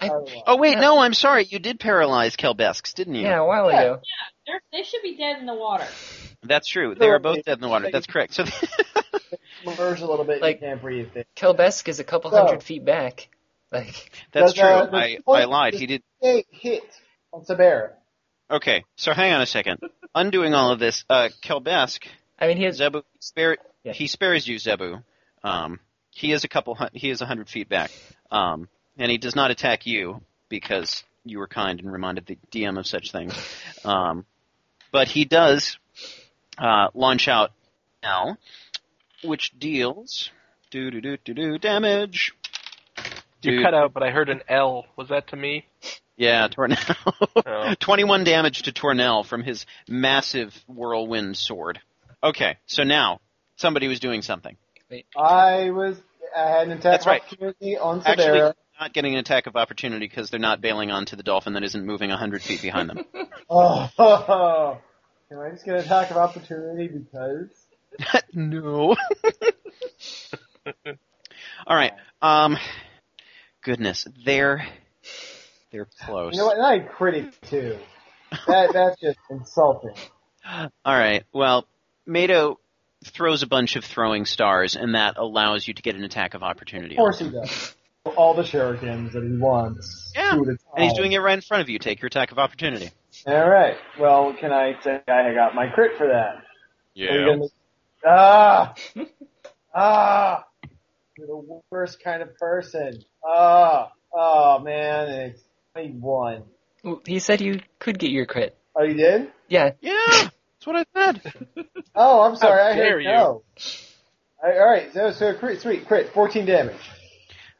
I- otherwise. Oh wait, no, I'm sorry. You did paralyze Kelbesks, didn't you? Yeah, a while Yeah. ago. They're, they should be dead in the water. That's true. They are both dead in the water. That's correct. So Submerge a little bit. Like- you can't breathe. Kelbesk is a couple So- hundred feet back. Like, that's Does, true. uh, I, I lied. He did. Hey, hit on Sabera. Okay, so hang on a second. Undoing all of this, uh, Kelbesk, I mean, he has. Zebu spare Yeah. he spares you, Zebu. Um, he is a couple he is a hundred feet back, um, and he does not attack you because you were kind and reminded the DM of such things. Um, but he does uh, launch out now, which deals do do do do do damage. You Do- cut out, but I heard an L. Was that to me? Yeah, Tornell. Oh. 21 damage to Tornell from his massive whirlwind sword. Okay, so now somebody was doing something. I was. I had an attack That's right. opportunity on Actually, Sabera. Not getting an attack of opportunity because they're not bailing onto the dolphin that isn't moving 100 feet behind them. Oh, can I just get an attack of opportunity because? no. All right. Um. Goodness, they're they're close. You know what? And I critic too. That that's just insulting. All right. Well, Mado throws a bunch of throwing stars, and that allows you to get an attack of opportunity. Of course on he does. All the shurikens that he wants. Yeah, two at a And he's doing it right in front of you. Take your attack of opportunity. All right. Well, can I say I got my crit for that? Are we Yeah. gonna- Ah! ah! You're the worst kind of person. Ah! Oh man, it's 21. He said you could get your crit. Oh, you did? Yeah, Yeah. That's what I said. Oh, I'm sorry. I dare heard you. no. All right, so so crit, sweet crit, 14 damage.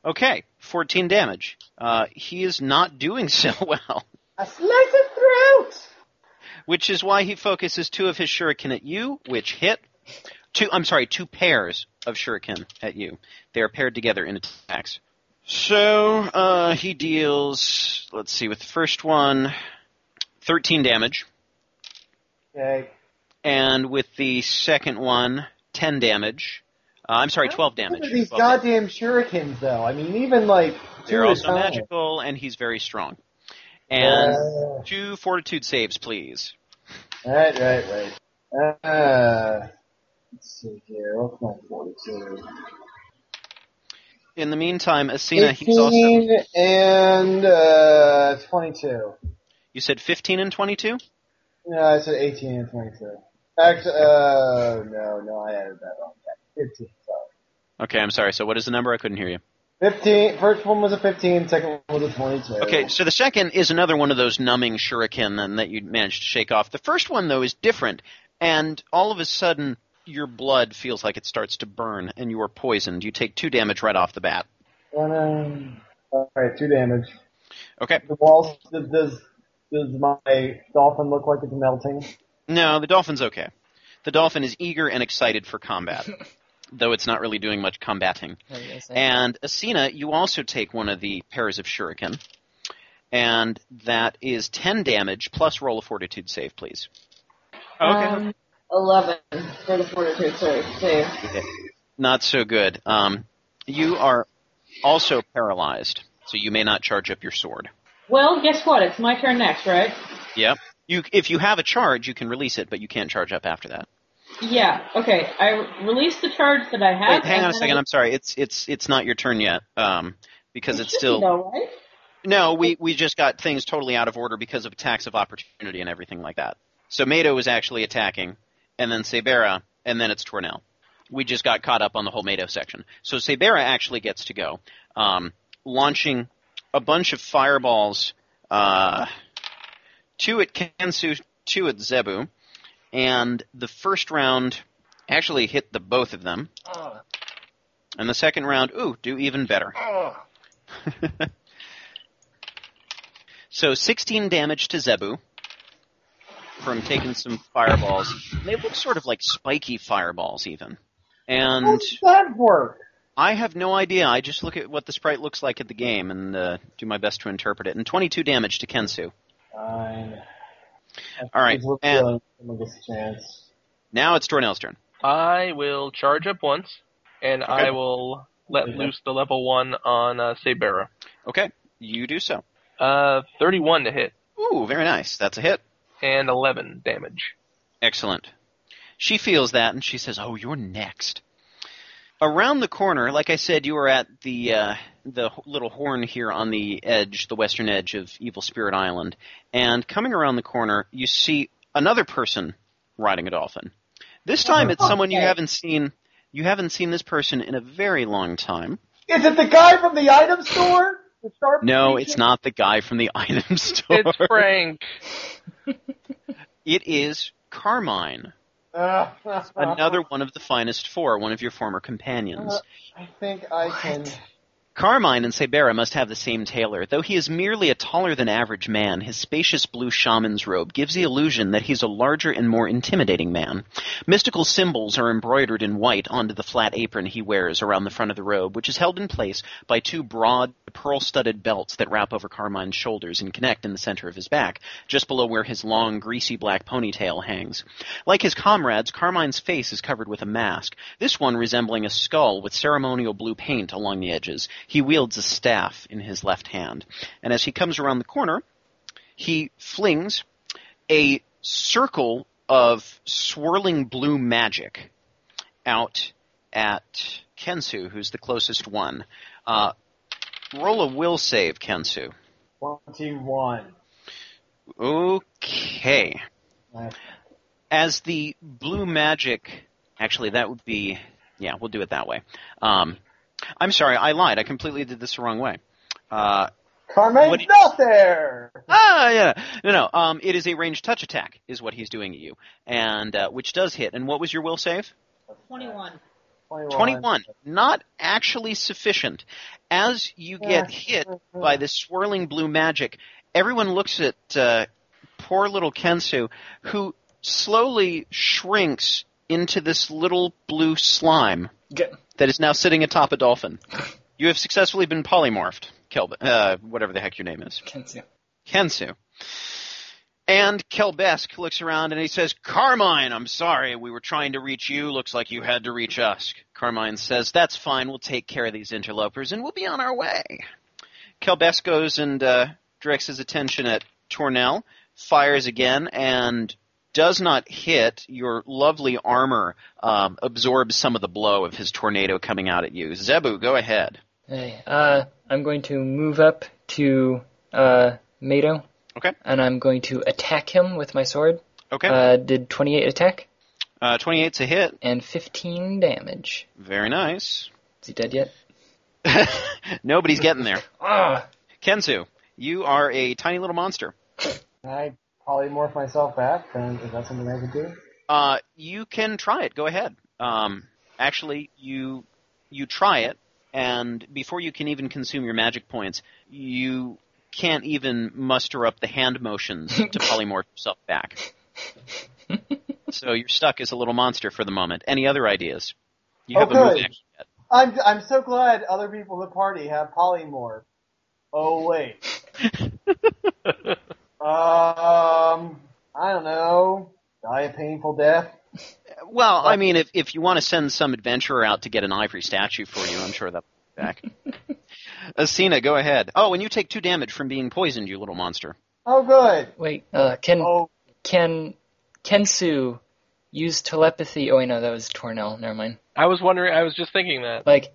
Okay. 14 damage. Uh, he is not doing so well, A slice of throat. which is why he focuses two of his shuriken at you, which hit. Two, I'm sorry, two pairs of shuriken at you. They are paired together in attacks. So, uh, he deals, let's see, with the first one, 13 damage. Okay. and with the second one, 10 damage. Uh, I'm sorry, 12 damage. These 12 damage. goddamn shurikens, though. I mean, even like They're also time. magical, and he's very strong. And Uh, two fortitude saves, please. right, right, right. Uh, let's see here. What's my fortitude? In the meantime, Asina, he's 18 also. and uh, 22. You said 15 and 22? No, I said 18 and 22. Actually, uh, no, no, I added that wrong. 15, sorry. Okay, I'm sorry. So what is the number? I couldn't hear you. 15, first one was a 15, second one was a 22. Okay, so the second is another one of those numbing shuriken and that you managed to shake off. The first one, though, is different, and all of a sudden, your blood feels like it starts to burn, and you are poisoned. You take two damage right off the bat. Um, alright, two damage. Okay. The walls, does, does, does my dolphin look like it's melting? No, the dolphin's okay. The dolphin is eager and excited for combat, though it's not really doing much combating. I was gonna say. And Asina, you also take one of the pairs of shuriken, and that is 10 damage plus roll a fortitude save, please. Um, 11 for the fortitude save. save. Not so good. Um, you are also paralyzed, so you may not charge up your sword. Well, guess what? It's my turn next, right? Yep. You, if you have a charge, you can release it, but you can't charge up after that. Yeah. Okay. I released the charge that I have. Wait, hang on a second. I- I'm sorry. It's it's it's not your turn yet. Um, because It it's should be still though, right? No, we, we just got things totally out of order because of attacks of opportunity and everything like that. So Mado was actually attacking, and then Sabera, and then it's Tornell. We just got caught up on the whole Mado section. So Sabera actually gets to go, um, launching a bunch of fireballs, uh, two at Kensu, two at Zebu, and the first round actually hit the both of them, Oh, and the second round, ooh, do even better. oh. So 16 damage to Zebu from taking some fireballs. They look sort of like spiky fireballs, even. How And does that work? I have no idea. I just look at what the sprite looks like at the game and uh, do my best to interpret it. And 22 damage to Kensu. Fine. All right, and- feeling someone gets a chance. Now it's Tornell's turn. I will charge up once, and I will let loose the level one on uh, Sabera. Okay, you do so. Uh, 31 to hit Ooh, very nice. That's a hit. and 11 damage. Excellent. She feels that and she says, "Oh, you're next." Around the corner, like I said, you are at the uh, the little horn here on the edge, the western edge of Evil Spirit Island, and coming around the corner, you see another person riding a dolphin. This time, it's someone you haven't seen. You haven't seen this person in a very long time. Is it the guy from the item store? The No, creature? it's not the guy from the item store. It's Frank. It is Carmine, another one of the finest four, one of your former companions. Uh, I think I can. Carmine and Sabera must have the same tailor. Though he is merely a taller than average man, his spacious blue shaman's robe gives the illusion that he's a larger and more intimidating man. Mystical symbols are embroidered in white onto the flat apron he wears around the front of the robe, which is held in place by two broad, pearl-studded belts that wrap over Carmine's shoulders and connect in the center of his back, just below where his long, greasy black ponytail hangs. Like his comrades, Carmine's face is covered with a mask, this one resembling a skull with ceremonial blue paint along the edges. He wields a staff in his left hand. And as he comes around the corner, he flings a circle of swirling blue magic out at Kensu, who's the closest one. Uh, roll a will save, Kensu. Twenty-one. Okay. Nice. As the blue magic, actually, that would be, yeah, we'll do it that way. Um, I'm sorry, I lied. I completely did this the wrong way. Uh, Carmine's What you- not there. ah, yeah, no, no. Um, it is a ranged touch attack, is what he's doing at you, and uh, which does hit. And what was your will save? 21. 21. 21. Not actually sufficient. As you get hit by this swirling blue magic, everyone looks at uh, poor little Kensu, who slowly shrinks into this little blue slime G- that is now sitting atop a dolphin. You have successfully been polymorphed, Kelb- uh, whatever the heck your name is. Kensu. Kensu. And Kelbesk looks around and he says, Carmine, I'm sorry, we were trying to reach you, looks like you had to reach us. Carmine says, that's fine, we'll take care of these interlopers and we'll be on our way. Kelbesk goes and uh, directs his attention at Tornell, fires again, and does not hit. Your lovely armor um, absorbs some of the blow of his tornado coming out at you. Zebu, go ahead. Hey, uh, I'm going to move up to uh, Mado. Okay. And I'm going to attack him with my sword. Okay. Uh, did 28 attack Uh, 28's a hit. and 15 damage. Very nice. Is he dead yet? Nobody's getting there. Ah, Kensu, you are a tiny little monster. I polymorph myself back? Then is that something I could do? Uh, you can try it. Go ahead. Um, actually, you you try it, and before you can even consume your magic points, you can't even muster up the hand motions to polymorph yourself back. so you're stuck as a little monster for the moment. Any other ideas? You Oh, have a move good. action yet. I'm I'm so glad other people in the party have polymorph. Oh wait. um, I don't know. Die a painful death. Well, I mean, if if you want to send some adventurer out to get an ivory statue for you, I'm sure that'll be back. Asina, go ahead. Oh, and you take two damage from being poisoned, you little monster. Oh good. wait. Uh, can Oh can Kensu use telepathy? Oh, wait, no, that was Tornell. Never mind. I was wondering. I was just thinking that. Like,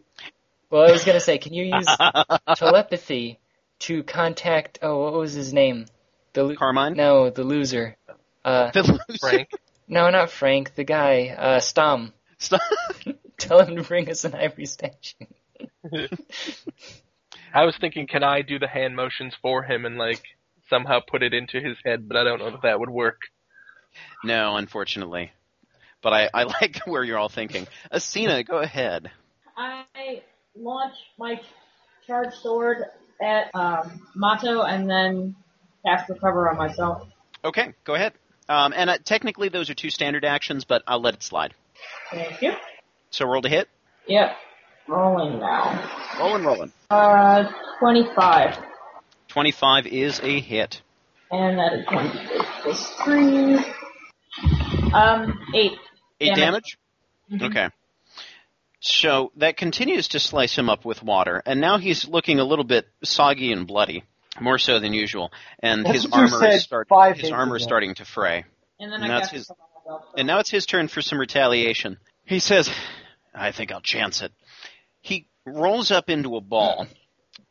well, I was gonna say, can you use telepathy to contact? Oh, what was his name? The lo- Carmine? No, the loser. Uh, The loser. Frank. no, not Frank. The guy. Uh, Stom. Stop. Tell him to bring us an ivory statue. I was thinking, can I do the hand motions for him and like somehow put it into his head? But I don't know if that would work. No, unfortunately. But I, I like where you're all thinking. Asina, go ahead. I launch my charged sword at um, Mado and then cast recover on myself. Okay, go ahead. Um, and uh, technically, those are two standard actions, but I'll let it slide. Thank you. So roll to hit. Yep. Rolling now. Rolling, rolling. Uh, 25. 25 is a hit. And that is 26 plus 3. Um, 8. Eight damage? Mhm. Okay. So that continues to slice him up with water, and now he's looking a little bit soggy and bloody, more so than usual. And That's his armor said is start, his armor is starting to fray. And then And I that's his- And now it's his turn for some retaliation. He says, I think I'll chance it. He rolls up into a ball.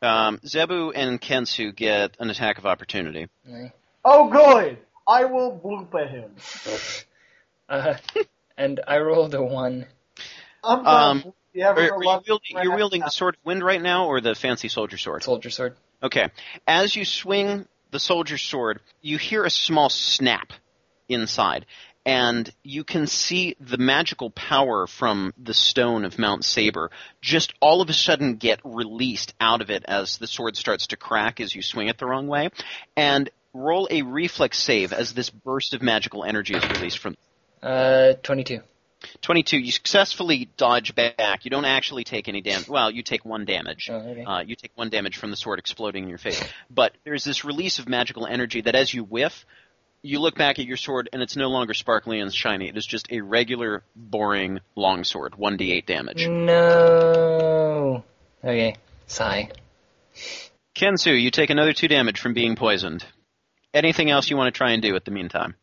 Um, Zebu and Kensu get an attack of opportunity. Oh, good. I will bloop at him. Uh, and I rolled a one. Um, bloop Are, are you wielding, you're wielding the Sword of Wind right now, or the fancy soldier sword? Soldier sword. Okay. As you swing the soldier's sword, you hear a small snap inside, and you can see the magical power from the stone of Mount Saber just all of a sudden get released out of it as the sword starts to crack as you swing it the wrong way. And roll a reflex save as this burst of magical energy is released from Uh, 22. 22. You successfully dodge back. You don't actually take any damage. Well, you take one damage. Oh, okay. Uh, you take one damage from the sword exploding in your face. But there's this release of magical energy that as you whiff, you look back at your sword and it's no longer sparkly and shiny. It is just a regular, boring longsword. 1d8 damage. No. Okay. Sigh. Kensu, you take another two damage from being poisoned. Anything else you want to try and do at the meantime?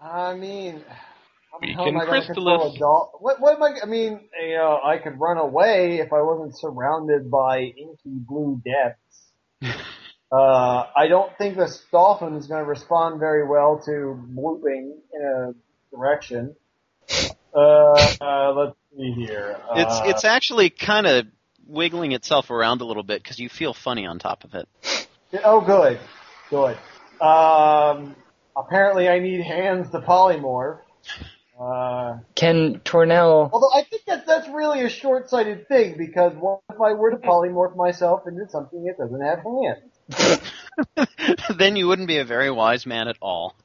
I mean, how the We hell can am I going to control Crystalis. a dog? What, what am I? I mean, you know, I could run away if I wasn't surrounded by inky blue depths. uh, I don't think this dolphin is going to respond very well to blooping in a direction. Uh, uh, let's see here. Uh, It's it's actually kind of wiggling itself around a little bit because you feel funny on top of it. Oh, good, good. Um, apparently, I need hands to polymorph. Uh, Can Tornell? although I think that that's really a short-sighted thing because what if I were to polymorph myself into something that doesn't have hands? then you wouldn't be a very wise man at all.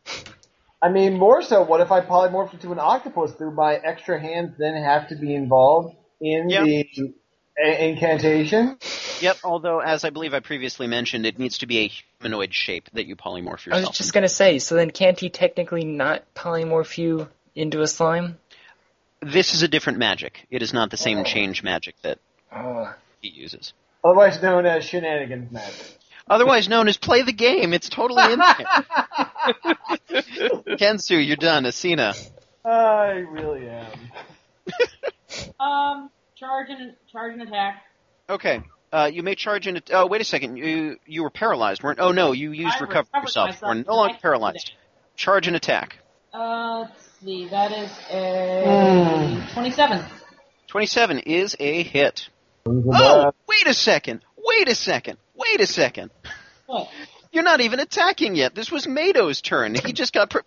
I mean, more so, what if I polymorphed into an octopus? Do my extra hands then have to be involved in Yeah. the a- incantation? Yep, although as I believe I previously mentioned, it needs to be a humanoid shape that you polymorph yourself. I was just gonna say. So then, can't he technically not polymorph you into a slime? This is a different magic. It is not the same change magic that Oh. he uses. Otherwise known as shenanigans magic. Otherwise known as play the game. It's totally in there. Kensu, you're done. Asina. I really am. Um, charge and charge and attack. Okay. Uh, you may charge in. Oh, wait a second. You you were paralyzed, weren't? Oh no, you used I recover yourself. myself We're no longer paralyzed. Charge and attack. Uh, let's see. That is a 27. Twenty-seven is a hit. Oh, wait a second. Wait a second. Wait a second. What? You're not even attacking yet. This was Mado's turn. He just got. Pr-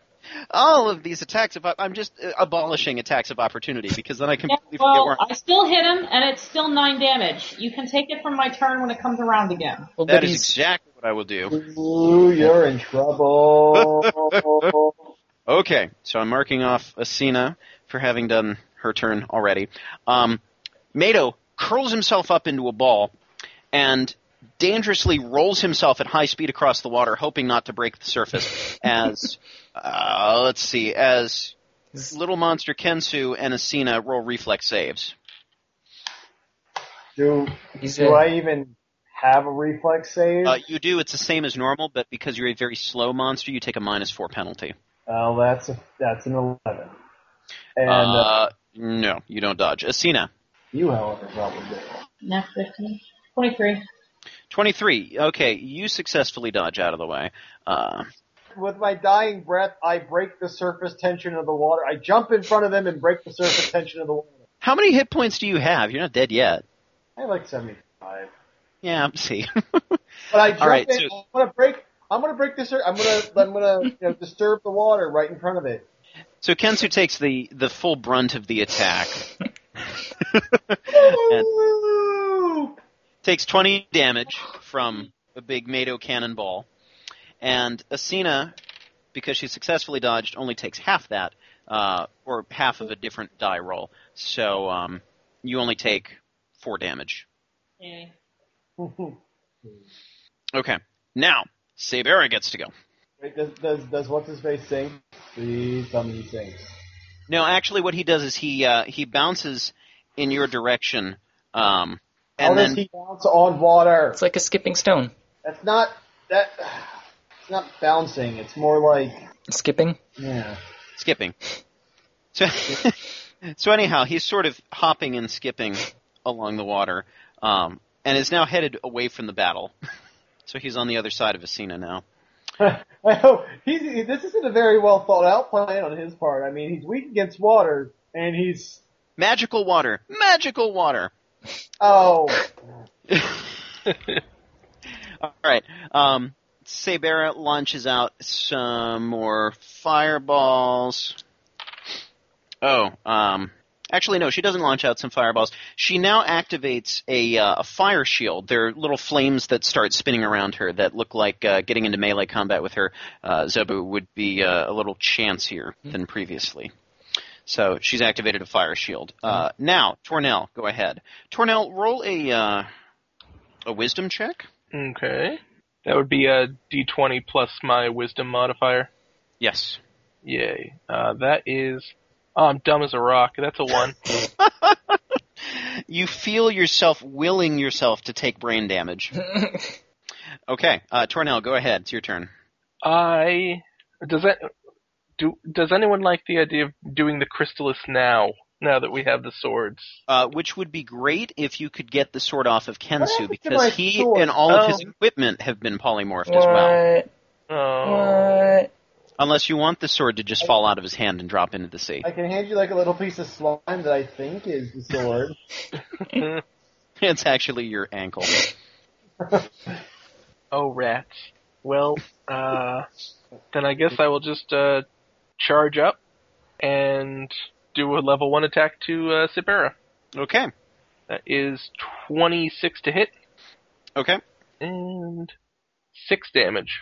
all of these attacks of. I'm just uh, abolishing attacks of opportunity because then I Yeah, completely forget well, where. I still hit him, and it's still 9 damage. You can take it from my turn when it comes around again. Well, That but is he's exactly what I will do. Ooh, you're in trouble. Okay, so I'm marking off Asina for having done her turn already. Um, Mado curls himself up into a ball and dangerously rolls himself at high speed across the water, hoping not to break the surface. As uh, let's see, as little monster Kensu and Asina roll reflex saves. do he's do a, I even have a reflex save? Uh, you do; it's the same as normal, but because you're a very slow monster, you take a minus four penalty. Well, that's a, that's an eleven. And uh, Uh, no, you don't dodge. Asina. you, however, probably do. Next 15. 23. 23. Okay, you successfully dodge out of the way. Uh, With my dying breath, I break the surface tension of the water. I jump in front of them and break the surface tension of the water. how many hit points do you have? You're not dead yet. I have like seventy-five. Yeah, see. But I jump All right, in. so- I'm gonna break. I'm gonna break the. Sur- I'm gonna. I'm gonna you know, disturb the water right in front of it. so Kensu takes the, the full brunt of the attack. takes 20 damage from a big Mado cannonball. And Asina, because she successfully dodged, only takes half that, uh, or half of a different die roll. So um, you only take four damage. Okay. Okay. Now, Sabera gets to go. Wait, does does does what's his face sing? Please tell me he sings. No, actually, what he does is he uh, he bounces in your direction. Um, How and does then he bounce on water? It's like a skipping stone. That's not that. It's not bouncing. It's more like Skipping? yeah. skipping. So, so anyhow, he's sort of hopping and skipping along the water, um, and is now headed away from the battle. So he's on the other side of Asina now. I hope he's, he, this isn't a very well thought out plan on his part. I mean, he's weak against water, and he's Magical water, magical water. oh, All right. Um, Sabera launches out some more fireballs. Oh, um, actually no, she doesn't launch out some fireballs. She now activates a, uh, a fire shield. There are little flames that start spinning around her that look like uh, getting into melee combat with her. Uh, Zebu would be uh, a little chancier than previously. So she's activated a fire shield. Uh, now, Tornell, go ahead. Tornell, roll a uh, a wisdom check. Okay. That would be a d20 plus my wisdom modifier. Yes. Yay. Uh, that is. Oh, I'm dumb as a rock. That's a one. You feel yourself willing yourself to take brain damage. Okay, uh, Tornell, go ahead. It's your turn. I does that do does anyone like the idea of doing the Crystalis now? Now that we have the swords. Uh, which would be great if you could get the sword off of Kensu, because he sword? and all of his Oh. equipment have been polymorphed as well. What? Oh. What? Unless you want the sword to just fall out of his hand and drop into the sea. I can hand you like a little piece of slime that I think is the sword. It's actually your ankle. Oh rats. Well, uh, then I guess I will just uh, charge up and do a level one attack to uh, Sabera. Okay. That is 26 to hit Okay. and six damage.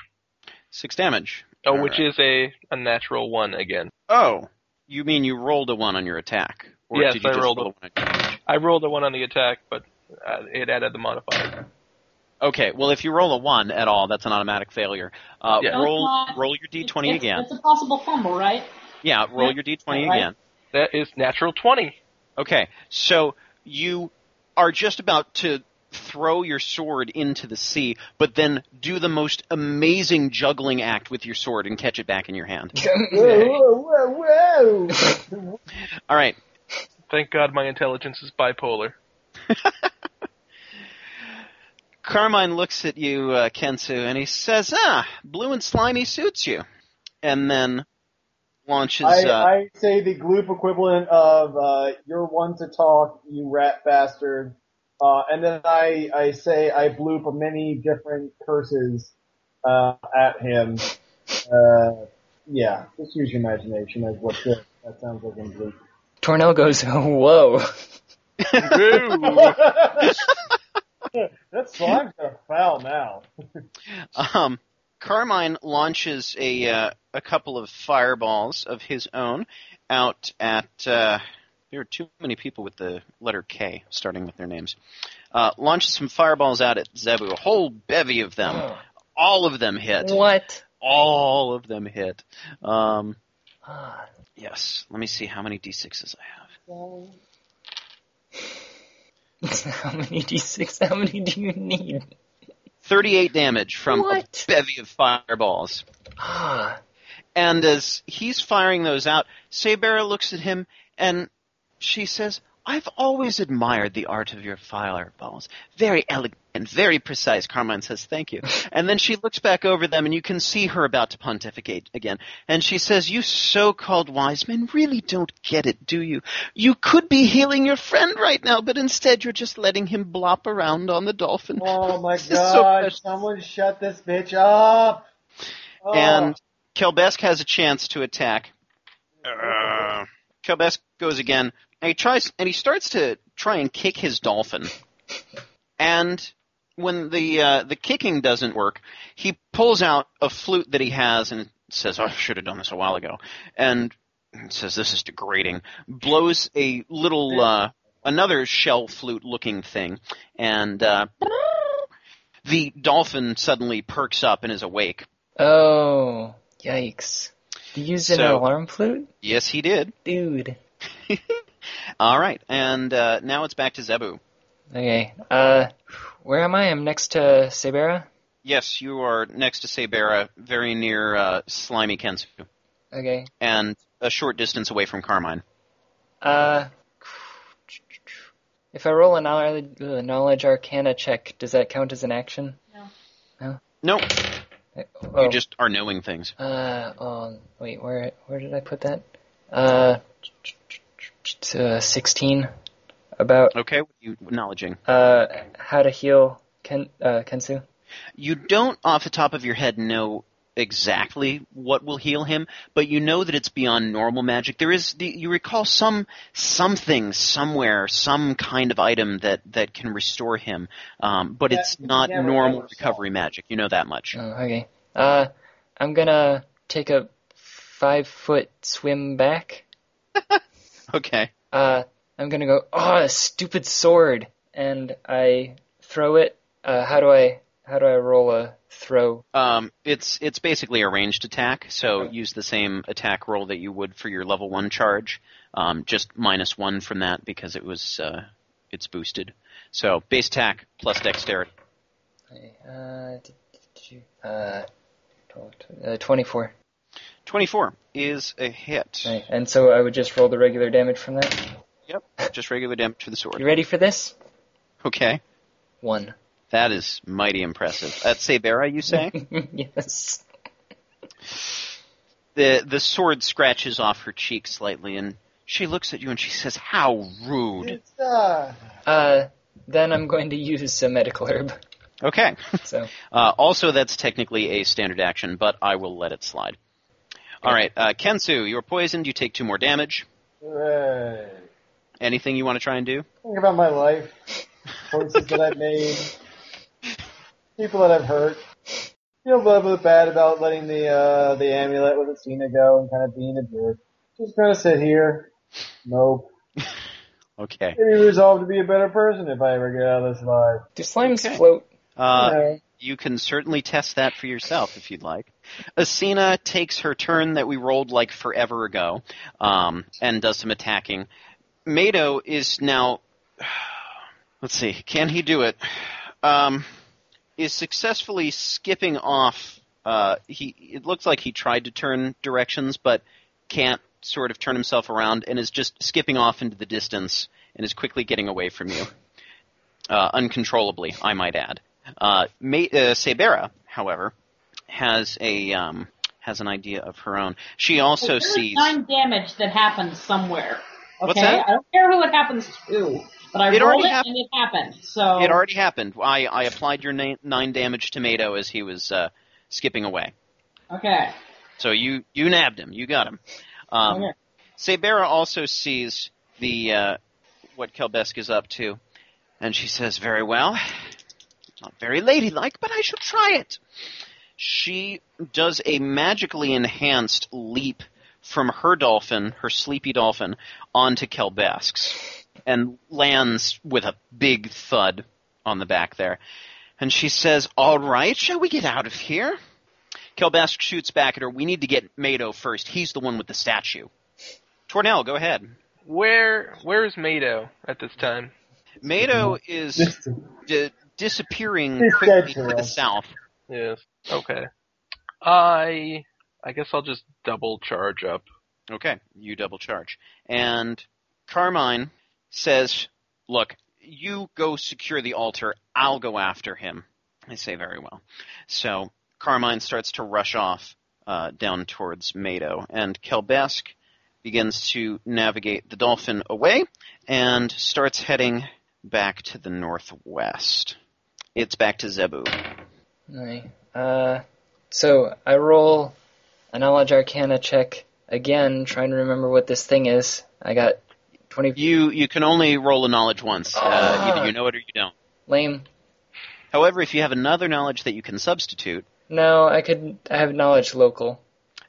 Six damage. Oh, All which right. is a a natural one again. Oh, you mean you rolled a one on your attack? Or Yes, did you I just rolled roll a- a one on? I rolled a one on the attack, but uh, it added the modifier. Okay, well, if you roll a one at all, that's an automatic failure. Uh, Yeah. Roll, not. roll your d20 it's, again. It's a possible fumble, right? Yeah, roll Yeah. your d20 Right. again. That is natural 20. Okay, so you are just about to throw your sword into the sea, but then do the most amazing juggling act with your sword and catch it back in your hand. whoa, whoa, whoa, whoa! All right, Thank God my intelligence is bipolar. Carmine looks at you, uh, Kensu, and he says, "Ah, blue and slimy suits you," and then launches. I, uh, I say the gloop equivalent of uh, "You're one to talk, you rat bastard," uh, and then I I say I bloop many different curses uh, at him. Uh, yeah, just use your imagination as what the, that sounds like in bloop. Tornell goes, whoa. that slime's gonna foul now. Um, Carmine launches a uh, a couple of fireballs of his own out at. Uh, there are too many people with the letter K starting with their names. Uh, launches some fireballs out at Zebu, a whole bevy of them. All of them hit. What? All of them hit. Um, yes. Let me see how many d6s I have. how many d6? How many do you need? 38 damage from What? a bevy of fireballs. And as he's firing those out, Sabera looks at him and she says, I've always admired the art of your fireballs. Very elegant, and very precise. Carmine says, thank you. And then she looks back over them and you can see her about to pontificate again. And she says, you so-called wise men really don't get it, do you? You could be healing your friend right now, but instead you're just letting him blop around on the dolphin. Oh my This is so god! someone shut this bitch up! Oh. And Kelbesk has a chance to attack. Uh, Kelbesk goes again, and he tries, and he starts to try and kick his dolphin. And when the uh, the kicking doesn't work, he pulls out a flute that he has and says, "Oh, I should have done this a while ago." And says, "This is degrading." Blows a little uh, another shell flute looking thing, and uh, the dolphin suddenly perks up and is awake. oh, yikes. You used an So- alarm flute? Yes, he did. Dude. All right, and uh, now it's back to Zebu. Okay. Uh, where am I? I'm next to Sabera. Yes, you are next to Sabera, very near uh, Slimy Kensu, Okay. and a short distance away from Carmine. Uh, if I roll a knowledge, uh, knowledge arcana check, does that count as an action? No. No. Nope, Oh, you just are knowing things. Uh, oh, wait, where where did I put that? Uh, uh sixteen. About Okay, what are you acknowledging? uh how to heal Ken uh Kensu. You don't, off the top of your head, know exactly what will heal him, but you know that it's beyond normal magic. There is, the, you recall some something somewhere, some kind of item that that can restore him, um, but Yeah, it's not normal ever saw recovery magic. You know that much. Oh, okay. Uh, I'm gonna take a five foot swim back. Okay. Uh, I'm gonna go. Oh, a stupid sword, and I throw it. Uh, how do I how do I roll a throw? Um, it's it's basically a ranged attack, so Okay. use the same attack roll that you would for your level one charge, um, just minus one from that because it was uh, it's boosted. So base attack plus dexterity. Uh, d- d- d- uh, 12, uh, 24. Twenty four is a hit. Right. And so I would just roll the regular damage from that. Yep, just regular damage for the sword. You ready for this? Okay, One. That is mighty impressive. At Sabera, you say? yes. the the sword scratches off her cheek slightly, and she looks at you and she says, "How rude." It's, uh, Uh, then I'm going to use a medical herb. Okay. So, Uh, also, that's technically a standard action, but I will let it slide. All right, uh, Kensu, you're poisoned. You take two more damage. hooray. Anything you want to try and do? Think about my life, choices that I've made, people that I've hurt. Feel a little bit bad about letting the uh, the amulet with Athena go and kind of being a jerk. Just gonna sit here. Nope. Okay. Maybe resolve to be a better person if I ever get out of this life. do slimes Okay. float? Uh, You you can certainly test that for yourself if you'd like. Asina takes her turn that we rolled like forever ago, um, and does some attacking. Mado is now. Let's see, can he do it? Um, is successfully skipping off. Uh, he it looks like he tried to turn directions, but can't sort of turn himself around, and is just skipping off into the distance, and is quickly getting away from you, uh, uncontrollably, I might add. Uh, Ma- uh, Sabera, however, has a um, has an idea of her own. She also sees. nine damage that happens somewhere. Okay, What's that? I don't care who it happens to, but I It rolled already it hap- and it happened. So It already happened. I, I applied your na- nine damage tomato as he was uh, skipping away. okay. So you you nabbed him. You got him. Um, okay. Sabera also sees the uh, what Kelbesk is up to, and she says, "Very well. Not very ladylike, but I shall try it." She does a magically enhanced leap from her dolphin, her sleepy dolphin, onto Kelbesk's, and lands with a big thud on the back there. And she says, "All right, shall we get out of here?" Kelbesk shoots back at her. We need to get Mado first. He's the one with the statue. Tornell, go ahead. Where where is Mado at this time? Mado is di- disappearing quickly to to the south. Yes. Okay. I I guess I'll just double charge up. Okay, you double charge. And Carmine says, Look, you go secure the altar. I'll go after him. I say very well. So Carmine starts to rush off uh, down towards Mado, and Kelbesk begins to navigate the dolphin away and starts heading back to the northwest. It's back to Zebu. Alright. Uh, so I roll a knowledge arcana check again, trying to remember what this thing is. I got 20 You you can only roll a knowledge once. Uh, Ah. either you know it or you don't. lame. However, if you have another knowledge that you can substitute, No, I could, I have knowledge local.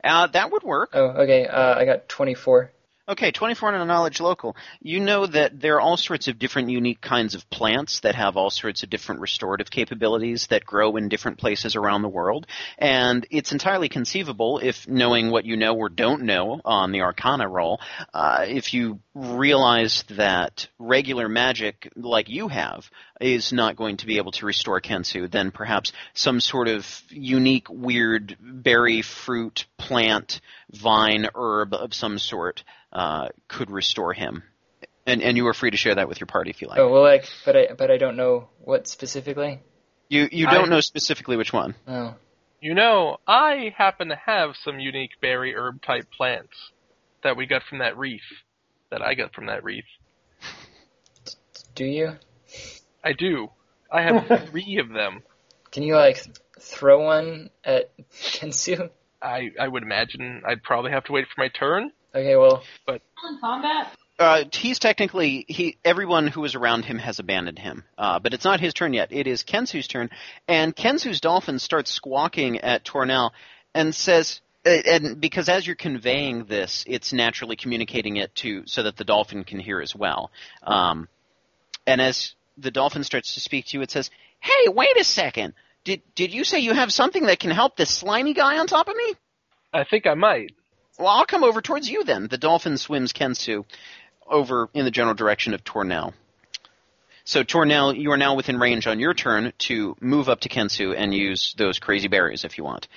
uh, that would work. Oh, okay, uh, I got 24. Okay, 24 on knowledge local. You know that there are all sorts of different unique kinds of plants that have all sorts of different restorative capabilities that grow in different places around the world. And it's entirely conceivable, if knowing what you know or don't know on the Arcana roll, uh, if you realized that regular magic, like you have, is not going to be able to restore Kensu, then perhaps some sort of unique, weird berry, fruit, plant, vine, herb of some sort uh, could restore him. And and you are free to share that with your party if you like. Oh well, like, but I but I don't know what specifically. You you don't I- know specifically which one. Oh, You know, I happen to have some unique berry herb type plants that we got from that reef. That I got from that reef. do you? I do. I have three of them. Can you like throw one at Kensu? I I would imagine I'd probably have to wait for my turn. Okay, well, In combat? Uh, he's technically he. Everyone who is around him has abandoned him, uh, but it's not his turn yet. It is Kensu's turn, and Kensu's dolphin starts squawking at Tornell and says, uh, and because as you're conveying this, it's naturally communicating it to so that the dolphin can hear as well. Um, and as the dolphin starts to speak to you, it says, "Hey, wait a second. Did did you say you have something that can help this slimy guy on top of me?" I think I might. Well, I'll come over towards you then. The dolphin swims Kensu over in the general direction of Tornell. So Tornell, you are now within range on your turn to move up to Kensu and use those crazy berries if you want.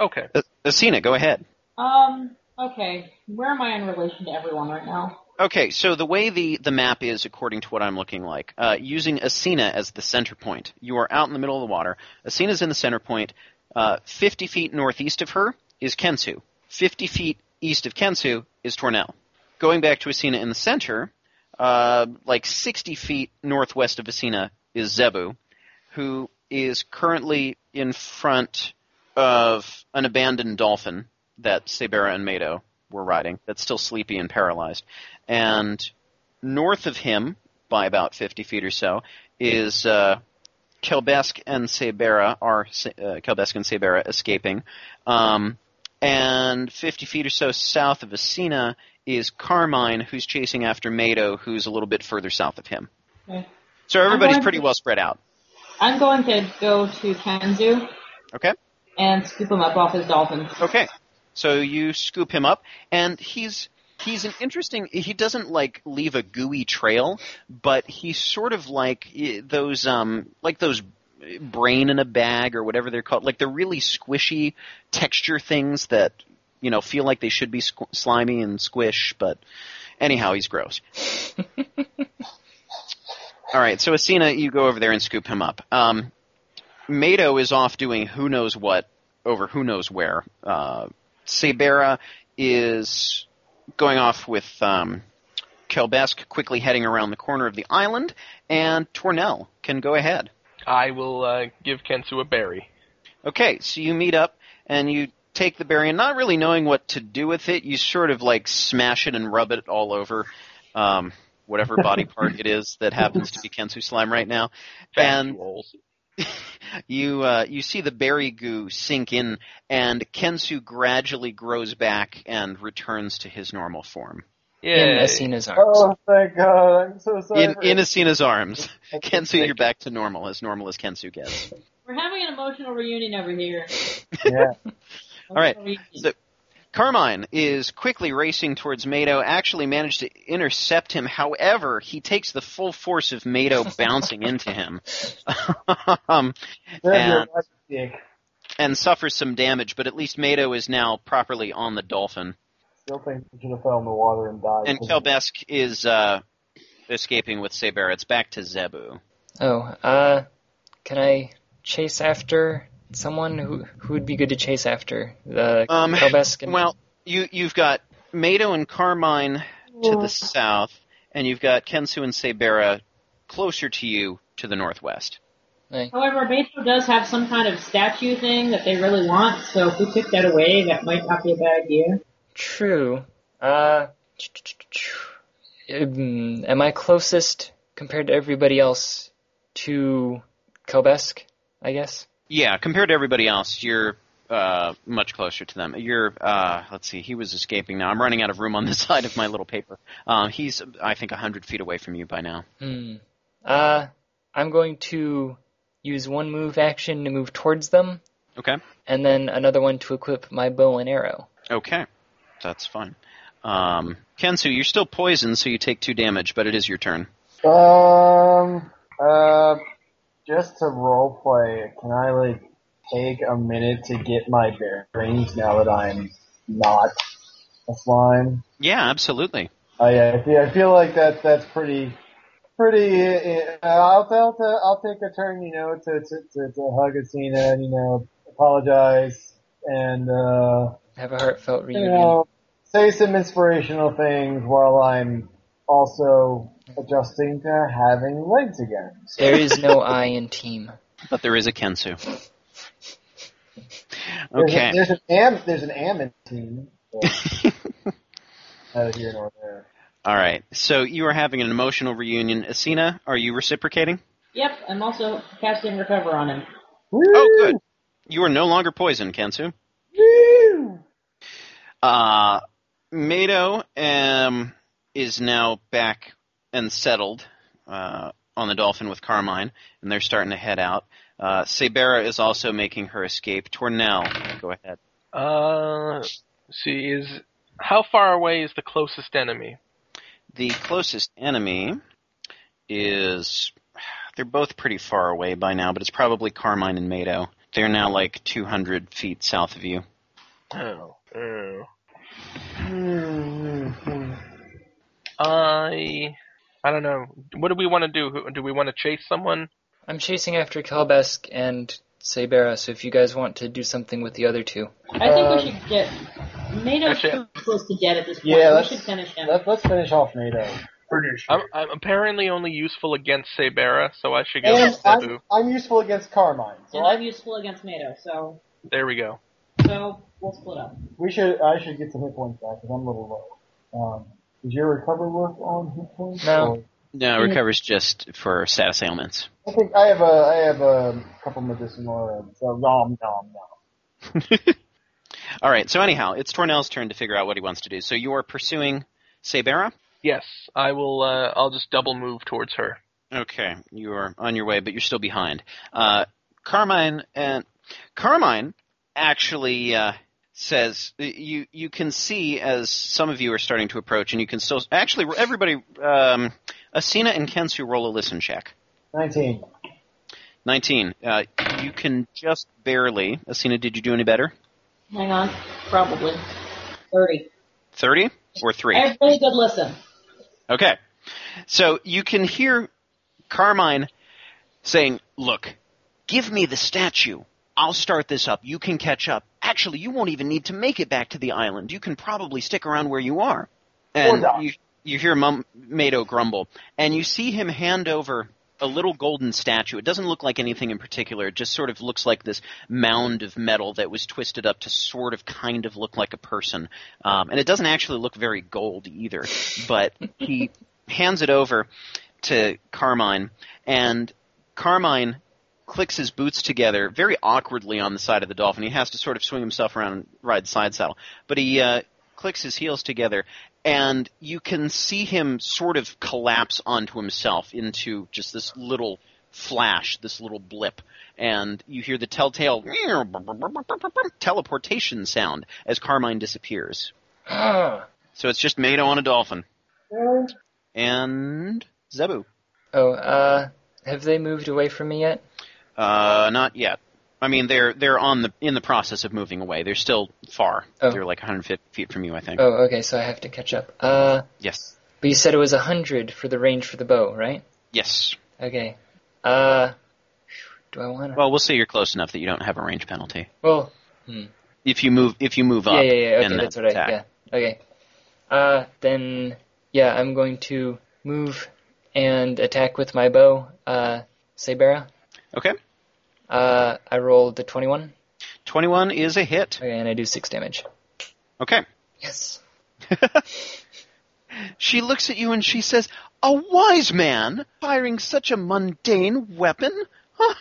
Okay. Uh, Asina, go ahead. Um, okay. Where am I in relation to everyone right now? Okay, so the way the, the map is, according to what I'm looking like, uh, using Asina as the center point, you are out in the middle of the water. Asina's in the center point. Uh, 50 feet northeast of her is Kensu. 50 feet east of Kensu is Tornell. Going back to Asina in the center, uh, like 60 feet northwest of Asina is Zebu, who is currently in front of an abandoned dolphin that Sabera and Mado were riding, that's still sleepy and paralyzed. And north of him, by about 50 feet or so, is uh, Kelbesk and Sabera are uh, Kelbesk and Sabera escaping. Um, and 50 feet or so south of Asina is Carmine, who's chasing after Mado, who's a little bit further south of him. Okay. So everybody's pretty to- well spread out. I'm going to go to Kensu. Okay. and scoop him up off his dolphin. Okay. So you scoop him up, and he's he's an interesting. He doesn't like leave a gooey trail, but he's sort of like eh, those um like those brain in a bag or whatever they're called, like the really squishy texture things that you know feel like they should be squ- slimy and squish, but anyhow, he's gross. All right, so Asina, you go over there and scoop him up. Um, Mado is off doing who knows what over who knows where. Uh, Sabera is going off with um, Kelbesk quickly heading around the corner of the island, and Tornell can go ahead. I will uh, give Kensu a berry. Okay, so you meet up and you take the berry, and not really knowing what to do with it, you sort of like smash it and rub it all over um, whatever body part it is that happens to be Kensu slime right now. And you uh, you see the berry goo sink in, and Kensu gradually grows back and returns to his normal form. In Yay. Asina's arms. Oh, thank God. I'm so sorry. In for in Asina's arms, Kensu, you're back to normal, as normal as Kensu gets. We're having an emotional reunion over here. Yeah. All right, Emotional reunion. so- Carmine is quickly racing towards Mado, actually managed to intercept him. However, he takes the full force of Mado bouncing into him. um, And- and suffers some damage, but at least Mado is now properly on the dolphin. Still think you should have fell in the water and died. And Kelbesk is uh, escaping with Saber. It's back to Zebu. Oh, uh, can I chase after someone who who would be good to chase after? The Um, Kelbesk and Well, you you've got Mado and Carmine to the south, and you've got Kensu and Sabera closer to you to the northwest. Hey. However, Beto does have some kind of statue thing that they really want, so if we took that away, that might not be a bad idea. True. Uh, am I closest compared to everybody else to Kelbesk? I guess. Yeah, compared to everybody else, you're uh, much closer to them. You're, uh, let's see, he was escaping now. I'm running out of room on the side of my little paper. Um, he's, I think, 100 feet away from you by now. Hmm. Uh, I'm going to use one move action to move towards them, Okay? and then another one to equip my bow and arrow. Okay. That's fine. Um, Kensu, you're still poisoned, so you take two damage, but it is your turn. Um, uh, just to role play, can I like take a minute to get my bearings now that I'm not a slime? Yeah, absolutely. Yeah, I feel, I feel like that that's pretty, pretty. Uh, I'll, I'll I'll take a turn, you know, to to to, to hug Asina and you know apologize and uh, Have a heartfelt you reunion. know say some inspirational things while I'm also adjusting to having legs again. There is no I in team. But there is a Kensu. There's, Okay. a, there's an am there's an Ammon team. but Neither here nor there. All right. So you are having an emotional reunion. Asina, are you reciprocating? Yep, I'm also casting recover on him. Oh, good. You are no longer poisoned, Kensu. Woo! Uh, Mado um, is now back and settled uh, on the Dolphin with Carmine, and they're starting to head out. Uh, Sabera is also making her escape. Tornell, go ahead. Uh, see, is how far away is the closest enemy? The closest enemy is. They're both pretty far away by now, but it's probably Carmine and Mado. They're now like 200 feet south of you. Oh, oh. Hmm. I, I don't know. What do we want to do? Do we want to chase someone? I'm chasing after Kelbesk and Sabera, so if you guys want to do something with the other two. I think Um, we should get. Mado's Actually- too close to dead at this point. Yeah, we let's should finish him. Let, let's finish off Mado. Pretty I'm, I'm apparently only useful against Sabera, so I should go And with Zebu. I'm, I'm useful against Carmine, so and I, I'm useful against Mado, so There we go. So we'll split up. we should. I should get some hit points back because I'm a little low. Um, does your recovery work on hit points? No. Or- No, recovers just for status ailments. I think I have a I have a couple medicinal herbs. So nom nom nom. All right. So anyhow, it's Tornell's turn to figure out what he wants to do. So you are pursuing Sabera. Yes, I will. Uh, I'll just double move towards her. Okay, you are on your way, but you're still behind. Uh, Carmine and Carmine actually uh, says you you can see as some of you are starting to approach, and you can still actually everybody. Um, Asina and Kensu roll a listen check. Nineteen. Nineteen. Uh, you can just barely. Asina, did you do any better? Hang on, probably thirty. Thirty or three? I have really good listen. Okay. So you can hear Carmine saying, Look, give me the statue. I'll start this up. You can catch up. Actually, you won't even need to make it back to the island. You can probably stick around where you are. And you, you hear Mum, Mado grumble. And you see him hand over a little golden statue. It doesn't look like anything in particular. It just sort of looks like this mound of metal that was twisted up to sort of kind of look like a person. Um, and it doesn't actually look very gold either. But he hands it over to Carmine, and Carmine clicks his boots together very awkwardly on the side of the dolphin. He has to sort of swing himself around and ride side saddle. But he uh, clicks his heels together, and you can see him sort of collapse onto himself into just this little flash, this little blip. And you hear the telltale teleportation sound as Carmine disappears. So it's just Mado on a dolphin. And Zebu. Oh, uh, have they moved away from me yet? Uh, not yet. I mean, they're they're on the in the process of moving away. They're still far. Oh. They're like 150 feet from you, I think. Oh, okay, so I have to catch up. Uh, Yes. but you said it was a hundred for the range for the bow, right? Yes. Okay. Uh, do I want to? Well, we'll say you're close enough that you don't have a range penalty Well, if you move if you move up. yeah, yeah, yeah. Okay, that's what I. attack. Yeah. Okay. Uh, then yeah, I'm going to move and attack with my bow. Uh, Sabera. Okay. Uh, I rolled the twenty-one. 21 is a hit. Okay, and I do six damage. Okay. Yes. She looks at you and she says, "A wise man firing such a mundane weapon? Huh?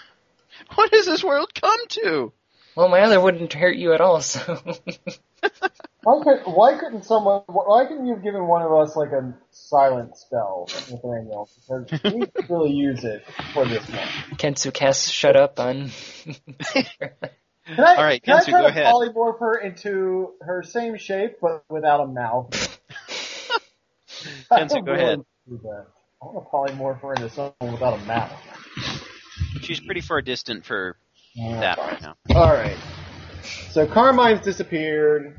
What has this world come to?" Well, my other wouldn't hurt you at all, so. Why, could, why couldn't someone? Why couldn't you have given one of us like a silent spell, Nathaniel? Because we could really use it for this one. Kensu casts shut up on. Can I, All right, can I Kensu, try go to ahead. polymorph her into her same shape but without a mouth? I Kensu, don't go really ahead. do that. I want to polymorph her into someone without a mouth. She's pretty far distant for that right now. All right. So Carmine's disappeared.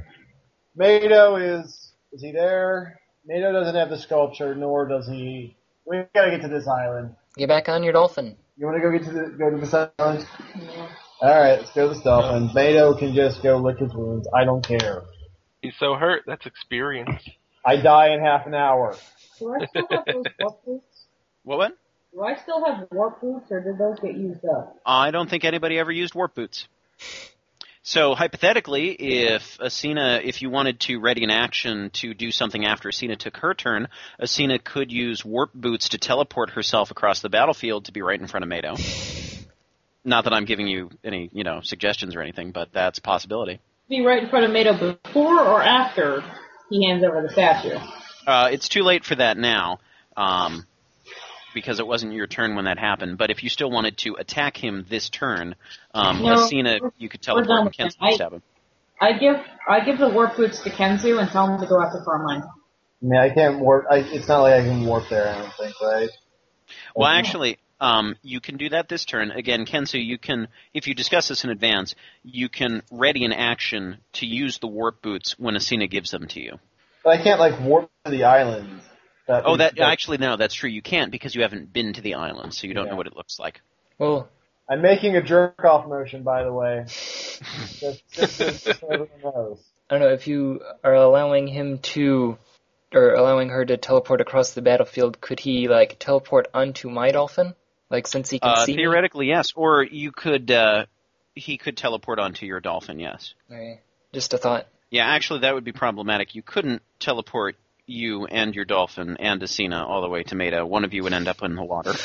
Mado is is he there? Mado doesn't have the sculpture, nor does he. We gotta get to this island. Get back on your dolphin. You want to go get to the go to this island? Yeah. All right, let's go to this dolphin. Mado can just go lick his wounds. I don't care. He's so hurt. That's experience. I die in half an hour. Do I still have those warp boots? What? What? Do I still have warp boots, or did those get used up? I don't think anybody ever used warp boots. So hypothetically, if Asina, if you wanted to ready an action to do something after Asina took her turn, Asina could use warp boots to teleport herself across the battlefield to be right in front of Mado. Not that I'm giving you any, you know, suggestions or anything, but that's a possibility. Be right in front of Mado before or after he hands over the statue. Uh, it's too late for that now, um, because it wasn't your turn when that happened. But if you still wanted to attack him this turn, um, No, Asina, we're- you could we're teleport done and with cancel that. I- stab him. I give I give the warp boots to Kensu and tell him to go after Carmine. I mean, I can't warp. I, it's not like I can warp there. I don't think, right? Well, actually, um, you can do that this turn. Again, Kensu, you can, if you discuss this in advance, you can ready an action to use the warp boots when Asina gives them to you. But I can't like warp to the island. That Oh, that actually no, that's true. You can't because you haven't been to the island, so you don't Yeah. know what it looks like. Well, I'm making a jerk off motion, by the way. just, just, just so everyone knows. I don't know if you are allowing him to, or allowing her to teleport across the battlefield. Could he like teleport onto my dolphin? Like since he can Uh, see me? theoretically, yes. Or you could, uh, he could teleport onto your dolphin. Yes. Okay. Just a thought. Yeah, actually, that would be problematic. You couldn't teleport you and your dolphin and Asina all the way to Meta. One of you would end up in the water.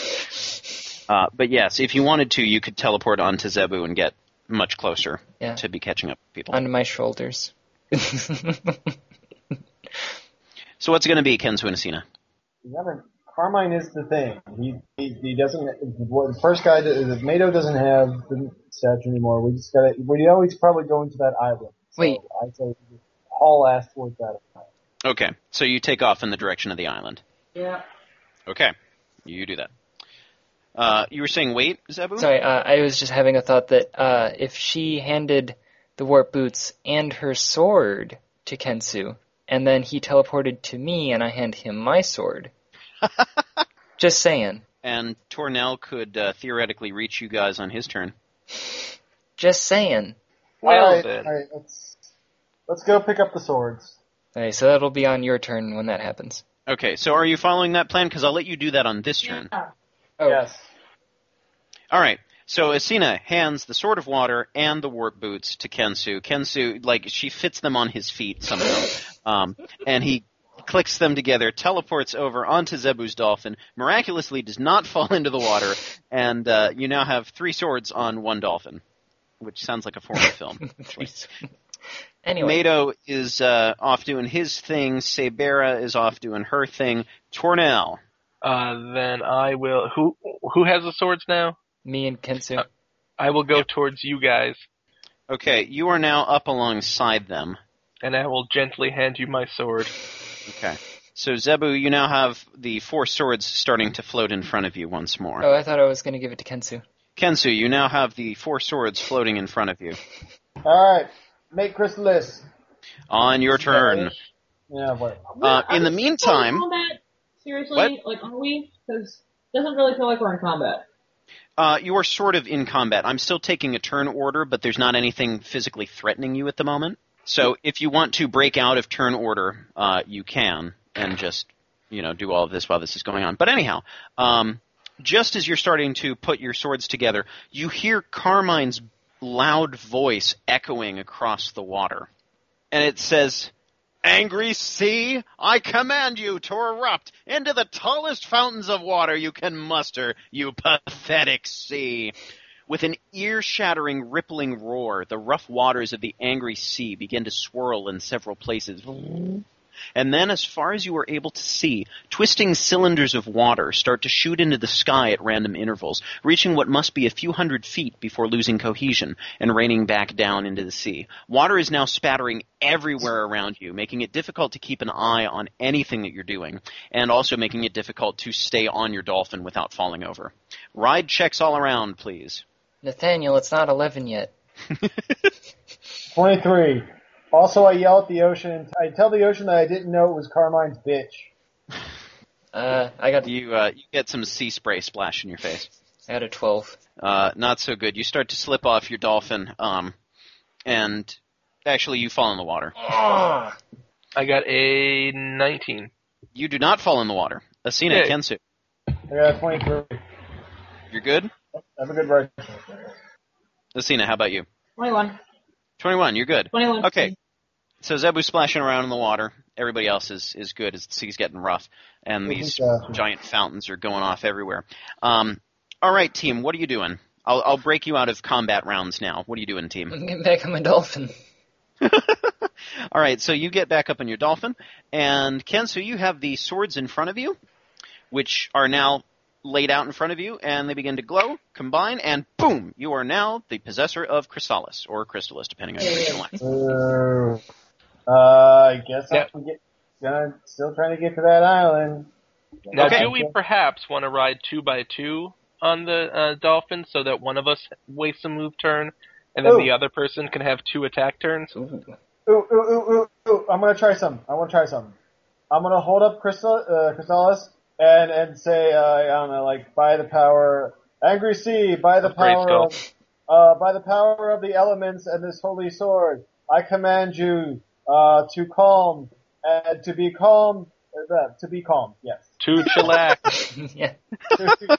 Uh, but yes, if you wanted to, you could teleport onto Zebu and get much closer Yeah. to be catching up with people. Onto my shoulders. So what's it going to be, Kensu and Asina? Carmine is the thing. He he, he doesn't. Well, the first guy, that- if Mado doesn't have the statue anymore, we just gotta. We know he's probably going to that island. So Wait. I say haul ass towards that island. Okay, so you take off in the direction of the island. Yeah. Okay, you do that. Uh, you were saying wait, Zebu? Sorry, uh, I was just having a thought that uh, if she handed the warp boots and her sword to Kensu, and then he teleported to me and I hand him my sword. just saying. And Tornell could uh, theoretically reach you guys on his turn. Just saying. Well, all right, all right, Let's let's go pick up the swords. Okay, so that'll be on your turn when that happens. Okay, so are you following that plan? Because I'll let you do that on this turn. Yeah. Oh, Yes. All right. So Asina hands the sword of water and the warp boots to Kensu. Kensu, like, she fits them on his feet somehow, um, and he clicks them together, teleports over onto Zebu's dolphin, miraculously does not fall into the water, and uh, you now have three swords on one dolphin, which sounds like a foreign film. Anyway, Mado is uh, off doing his thing. Sabera is off doing her thing. Tornell. Uh, then I will. Who who has the swords now? me and Kensu. Uh, I will go towards you guys, Okay, you are now up alongside them. and I will gently hand you my sword. Okay. So Zebu, you now have the four swords starting to float in front of you once more. Oh, I thought I was going to give it to Kensu. Kensu, you now have the four swords floating in front of you. All right. Make Chrysalis. On your turn. Yeah. What? Uh, in the meantime- combat? Seriously, What? like are we? Because doesn't really feel like we're in combat. Uh, you are sort of in combat. I'm still taking a turn order, but there's not anything physically threatening you at the moment. So if you want to break out of turn order, uh, you can, and just, you know, do all of this while this is going on. But anyhow, um, just as you're starting to put your swords together, you hear Carmine's loud voice echoing across the water. And it says, Angry sea, I command you to erupt into the tallest fountains of water you can muster, you pathetic sea. With an ear-shattering, rippling roar, the rough waters of the angry sea begin to swirl in several places. And then, as far as you are able to see, twisting cylinders of water start to shoot into the sky at random intervals, reaching what must be a few hundred feet before losing cohesion and raining back down into the sea. Water is now spattering everywhere around you, making it difficult to keep an eye on anything that you're doing, and also making it difficult to stay on your dolphin without falling over. Ride checks all around, please. Nathaniel, it's not 11 yet. 23. Also, I yell at the ocean. I tell the ocean that I didn't know it was Carmine's bitch. Uh, I got You uh, you get some sea spray splash in your face. I got a 12. Uh, not so good. You start to slip off your dolphin, um, and actually you fall in the water. Ah! I got a 19. You do not fall in the water. Asina, Yay. Kensu, I got a 23. you're good. Have a good ride. Asina, how about you? 21. 21, you're good. 21. Okay. So Zebu's splashing around in the water. Everybody else is, is good as the sea's getting rough. And these giant fountains are going off everywhere. Um, alright, team, what are you doing? I'll, I'll break you out of combat rounds now. What are you doing, team? I'm getting back on my dolphin. Alright, so you get back up on your dolphin. And Kensu, you have the swords in front of you, which are now laid out in front of you, and they begin to glow, combine, and boom! You are now the possessor of Chrysalis, or Crystalis, depending on your regional line. Uh, I guess Yeah. I'm get, gonna, still trying to get to that island. Now, Okay. do we perhaps want to ride two by two on the uh, dolphin so that one of us wastes a move turn, and then Ooh. the other person can have two attack turns? Ooh. Ooh, ooh, ooh, ooh, ooh. I'm gonna try some. I want to try some. I'm gonna hold up Crystal, uh, Chrysalis and, and say, uh, I don't know, like, by the power, Angry Sea, by the Brave power skull. of, uh, by the power of the elements and this holy sword, I command you, uh, to calm, and to be calm, uh, to be calm, yes. Two chillax. yeah.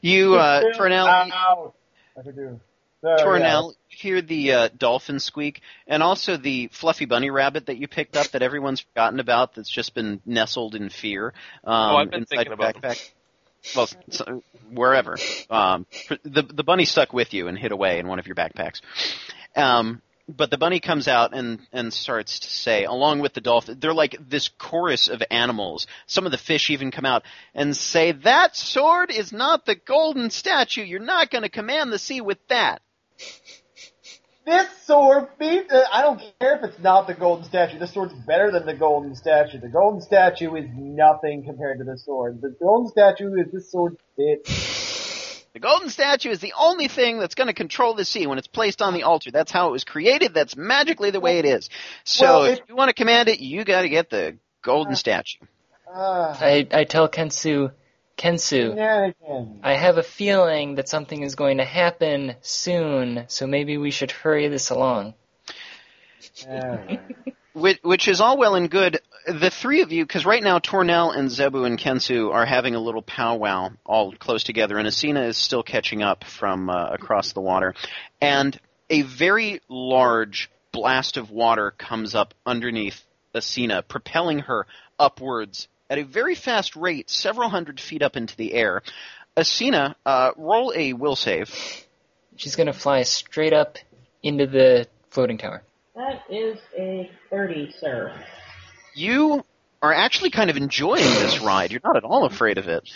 You, uh, Chill Tornell, out. I could do. So, Tornell, you hear the uh, dolphin squeak, and also the fluffy bunny rabbit that you picked up that everyone's forgotten about. That's just been nestled in fear um, Oh, I've been inside thinking your about them. backpack. Well, so, wherever. Um, the the bunny stuck with you and hid away in one of your backpacks. Um, but the bunny comes out and and starts to say, along with the dolphin, they're like this chorus of animals. Some of the fish even come out and say, "That sword is not the golden statue. You're not going to command the sea with that." This sword beat. Uh, I don't care if it's not the golden statue. This sword's better than the golden statue. The golden statue is nothing compared to the sword. The golden statue is this sword fit. The golden statue is the only thing that's going to control the sea when it's placed on the altar. That's how it was created. That's magically the way it is. So Well, if it- you want to command it, you got to get the golden statue. Uh, I, I tell Kensu, Kensu, shenanigans. I have a feeling that something is going to happen soon, so maybe we should hurry this along. Alright. Which, which is all well and good. The three of you, because right now Tornell and Zebu and Kensu are having a little powwow all close together, and Asina is still catching up from uh, across the water. And a very large blast of water comes up underneath Asina, propelling her upwards at a very fast rate, several hundred feet up into the air. Asina, uh, roll a will save. She's gonna fly straight up into the floating tower. That is a 30, sir. You are actually kind of enjoying this ride. You're not at all afraid of it.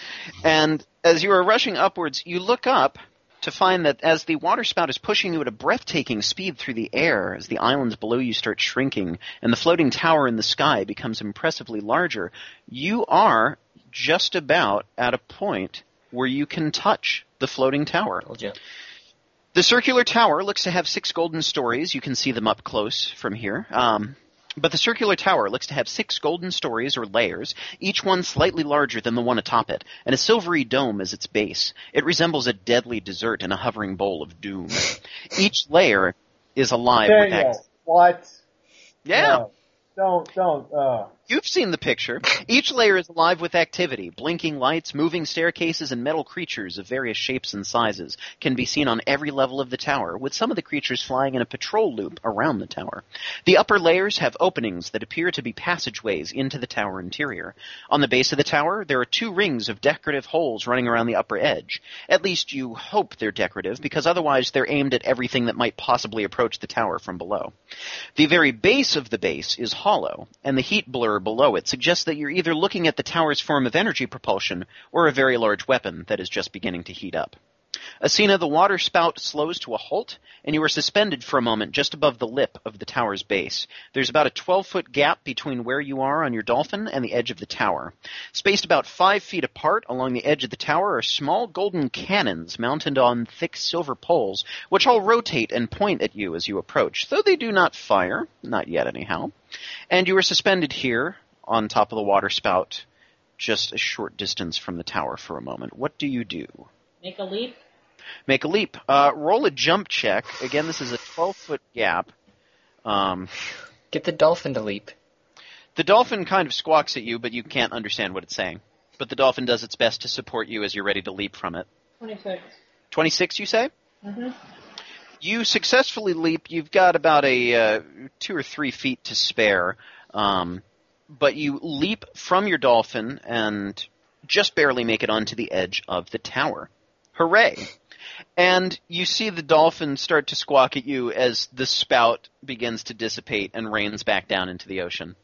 And as you are rushing upwards, you look up to find that as the water spout is pushing you at a breathtaking speed through the air, as the islands below you start shrinking and the floating tower in the sky becomes impressively larger, you are just about at a point where you can touch the floating tower. The circular tower looks to have six golden stories. You can see them up close from here. Um, but the circular tower looks to have six golden stories or layers, each one slightly larger than the one atop it, and a silvery dome as its base. It resembles a deadly dessert in a hovering bowl of doom. Each layer is alive with Daniel, ac- what? Yeah. No. Don't, don't, uh. You've seen the picture. Each layer is alive with activity. Blinking lights, moving staircases, and metal creatures of various shapes and sizes can be seen on every level of the tower, with some of the creatures flying in a patrol loop around the tower. The upper layers have openings that appear to be passageways into the tower interior. On the base of the tower, there are two rings of decorative holes running around the upper edge. At least you hope they're decorative, because otherwise they're aimed at everything that might possibly approach the tower from below. The very base of the base is hollow, and the heat blur below it suggests that you're either looking at the tower's form of energy propulsion or a very large weapon that is just beginning to heat up. Asina, the water spout slows to a halt, and you are suspended for a moment just above the lip of the tower's base. There's about a 12 foot gap between where you are on your dolphin and the edge of the tower. Spaced about five feet apart along the edge of the tower are small golden cannons mounted on thick silver poles, which all rotate and point at you as you approach, though they do not fire, not yet anyhow. And you are suspended here on top of the water spout, just a short distance from the tower for a moment. What do you do? Make a leap. Make a leap. Uh, roll a jump check. Again, this is a 12 foot gap. Um, Get the dolphin to leap. the dolphin kind of squawks at you, but you can't understand what it's saying. But the dolphin does its best to support you as you're ready to leap from it. 26. 26, you say? Mm-hmm. You successfully leap. You've got about a uh, two or three feet to spare, um, but you leap from your dolphin and just barely make it onto the edge of the tower. Hooray! And you see the dolphin start to squawk at you as the spout begins to dissipate and rains back down into the ocean.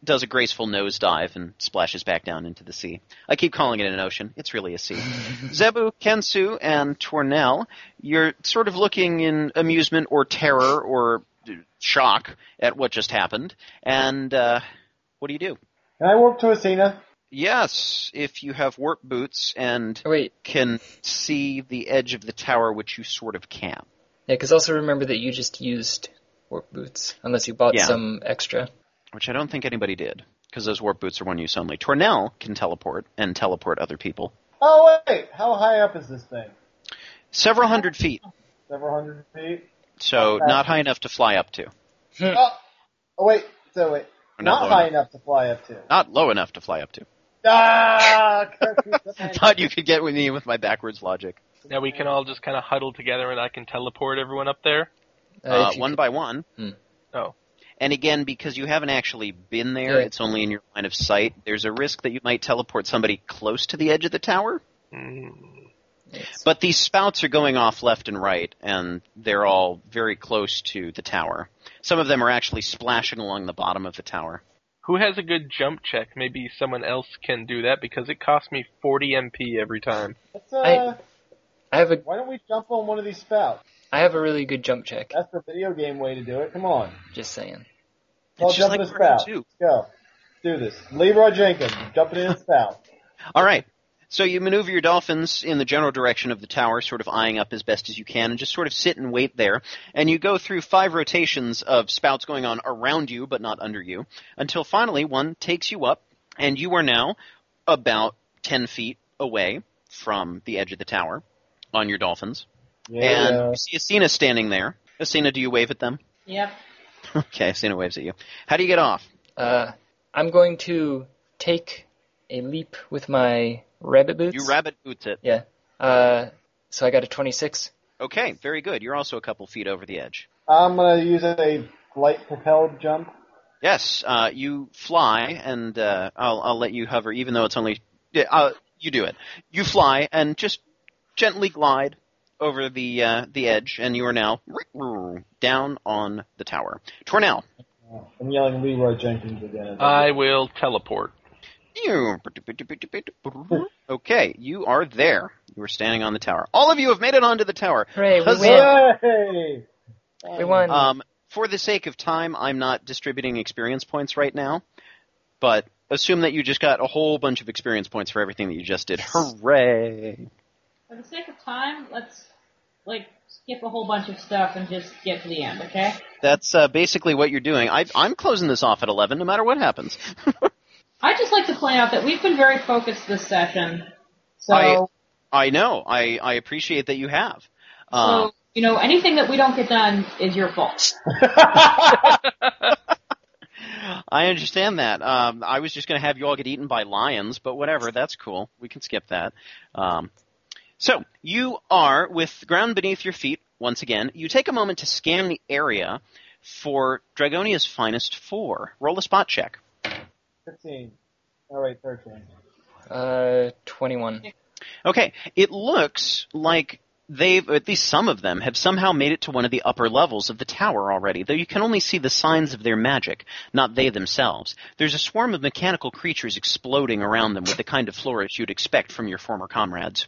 It does a graceful nosedive and splashes back down into the sea. I keep calling it an ocean. It's really a sea. Zebu, Kensu, and Tornell, you're sort of looking in amusement or terror or shock at what just happened. And uh, what do you do? Can I warp to Asina? Yes, if you have warp boots and Oh, wait. can see the edge of the tower, which you sort of can. Yeah, because also remember that you just used warp boots, unless you bought Yeah. some extra. Which I don't think anybody did, because those warp boots are one use only. Tornell can teleport and teleport other people. Oh wait, how high up is this thing? Several hundred feet, Several hundred feet. so Okay. not high enough to fly up to. Oh, oh wait, so wait, Or not, low high enough. enough to fly up to. Not low enough to fly up to. Ah, Thought you could get with me with my backwards logic. Now we can all just kind of huddle together and I can teleport everyone up there. Uh, if you one could- by one. Hmm. Oh. And again, because you haven't actually been there, Yeah. it's only in your line of sight. There's a risk that you might teleport somebody close to the edge of the tower. Mm. it's- But these spouts are going off left and right, and they're all very close to the tower. Some of them are actually splashing along the bottom of the tower. Who has a good jump check? Maybe someone else can do that because it costs me 40 MP every time. Let's, uh, I- I have a why don't we jump on one of these spouts? I have a really good jump check. That's the video game way to do it. Come on. Just saying. I'll just jump like in a spout. 2. Let's go. Do this. Leroy Jenkins, jumping in a spout. All right. So you maneuver your dolphins in the general direction of the tower, sort of eyeing up as best as you can, and just sort of sit and wait there. And you go through five rotations of spouts going on around you, but not under you, until finally one takes you up, and you are now about ten feet away from the edge of the tower on your dolphins. Yeah. And you see Asina standing there. Asina, do you wave at them? Yep. Okay, Asina waves at you. How do you get off? Uh, I'm going to take a leap with my rabbit boots. You rabbit boots it. Yeah. Uh, so I got a 26. Okay, very good. You're also a couple feet over the edge. I'm gonna use a light propelled jump. Yes, uh, you fly, and uh, I'll I'll let you hover, even though it's only. Yeah, uh, you do it. You fly and just gently glide over the uh, the edge, and you are now down on the tower. Tornell, I'm yelling Leroy Jenkins again. I will teleport. Okay, you are there. You are standing on the tower. All of you have made it onto the tower. Hooray, we Huzzah! We won. Um, for the sake of time, I'm not distributing experience points right now, but assume that you just got a whole bunch of experience points for everything that you just did. Hooray! For the sake of time, let's like skip a whole bunch of stuff and just get to the end, okay? That's uh, basically what you're doing. I, I'm closing this off at 11, no matter what happens. I'd just like to point out that we've been very focused this session. So, I- I know. I, I appreciate that you have. Uh, so you know, anything that we don't get done is your fault. I understand that. Um, I was just going to have you all get eaten by lions, but whatever. That's cool. We can skip that. Um, so you are with ground beneath your feet. Once again, you take a moment to scan the area for Draygonia's finest four. Roll a spot check. 15. Oh wait, 13. Uh, 21. Okay, it looks like they've, at least some of them, have somehow made it to one of the upper levels of the tower already, though you can only see the signs of their magic, not they themselves. There's a swarm of mechanical creatures exploding around them with the kind of flourish you'd expect from your former comrades.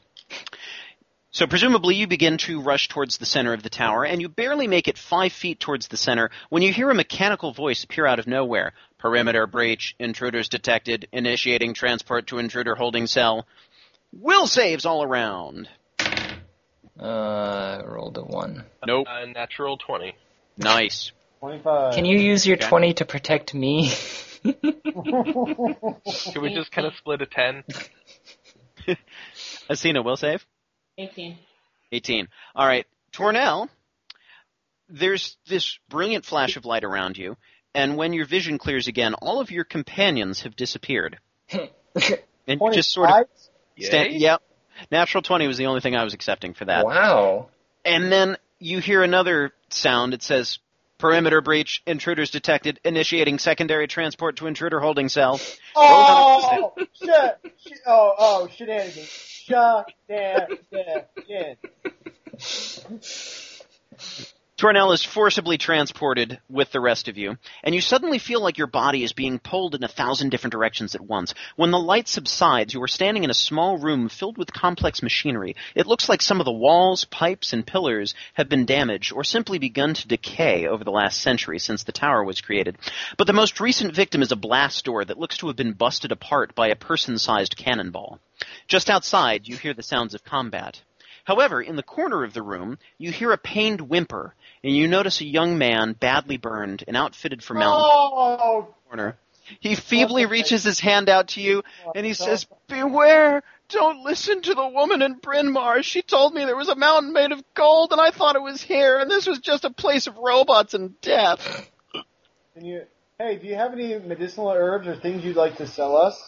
So presumably you begin to rush towards the center of the tower, and you barely make it five feet towards the center when you hear a mechanical voice appear out of nowhere. Perimeter breach, intruders detected, initiating transport to intruder holding cell. Will saves all around. Uh, rolled a 1. Nope. Uh, natural 20. Nice. 25. Can you use your Okay. 20 to protect me? Can we just kind of split a 10? Asina will save. 18. 18. All right. Tornell, there's this brilliant flash of light around you, and when your vision clears again, all of your companions have disappeared. And you just sort of 25? stand. Yay? Yep. Natural 20 was the only thing I was accepting for that. wow. And then you hear another sound. It says, perimeter breach, intruders detected, initiating secondary transport to intruder holding cell. Oh, shit. Sh- Oh, oh, shenanigans. Shenanigans. Tornell is forcibly transported with the rest of you, and you suddenly feel like your body is being pulled in a thousand different directions at once. When the light subsides, you are standing in a small room filled with complex machinery. It looks like some of the walls, pipes, and pillars have been damaged or simply begun to decay over the last century since the tower was created. But the most recent victim is a blast door that looks to have been busted apart by a person-sized cannonball. Just outside, you hear the sounds of combat. However, in the corner of the room, you hear a pained whimper, and you notice a young man badly burned and outfitted for mountain Oh, corner. He feebly reaches his hand out to you, oh, and he says, Beware! Don't listen to the woman in Brynmaer. She told me there was a mountain made of gold, and I thought it was here, and this was just a place of robots and death. can you, hey, do you have any medicinal herbs or things you'd like to sell us?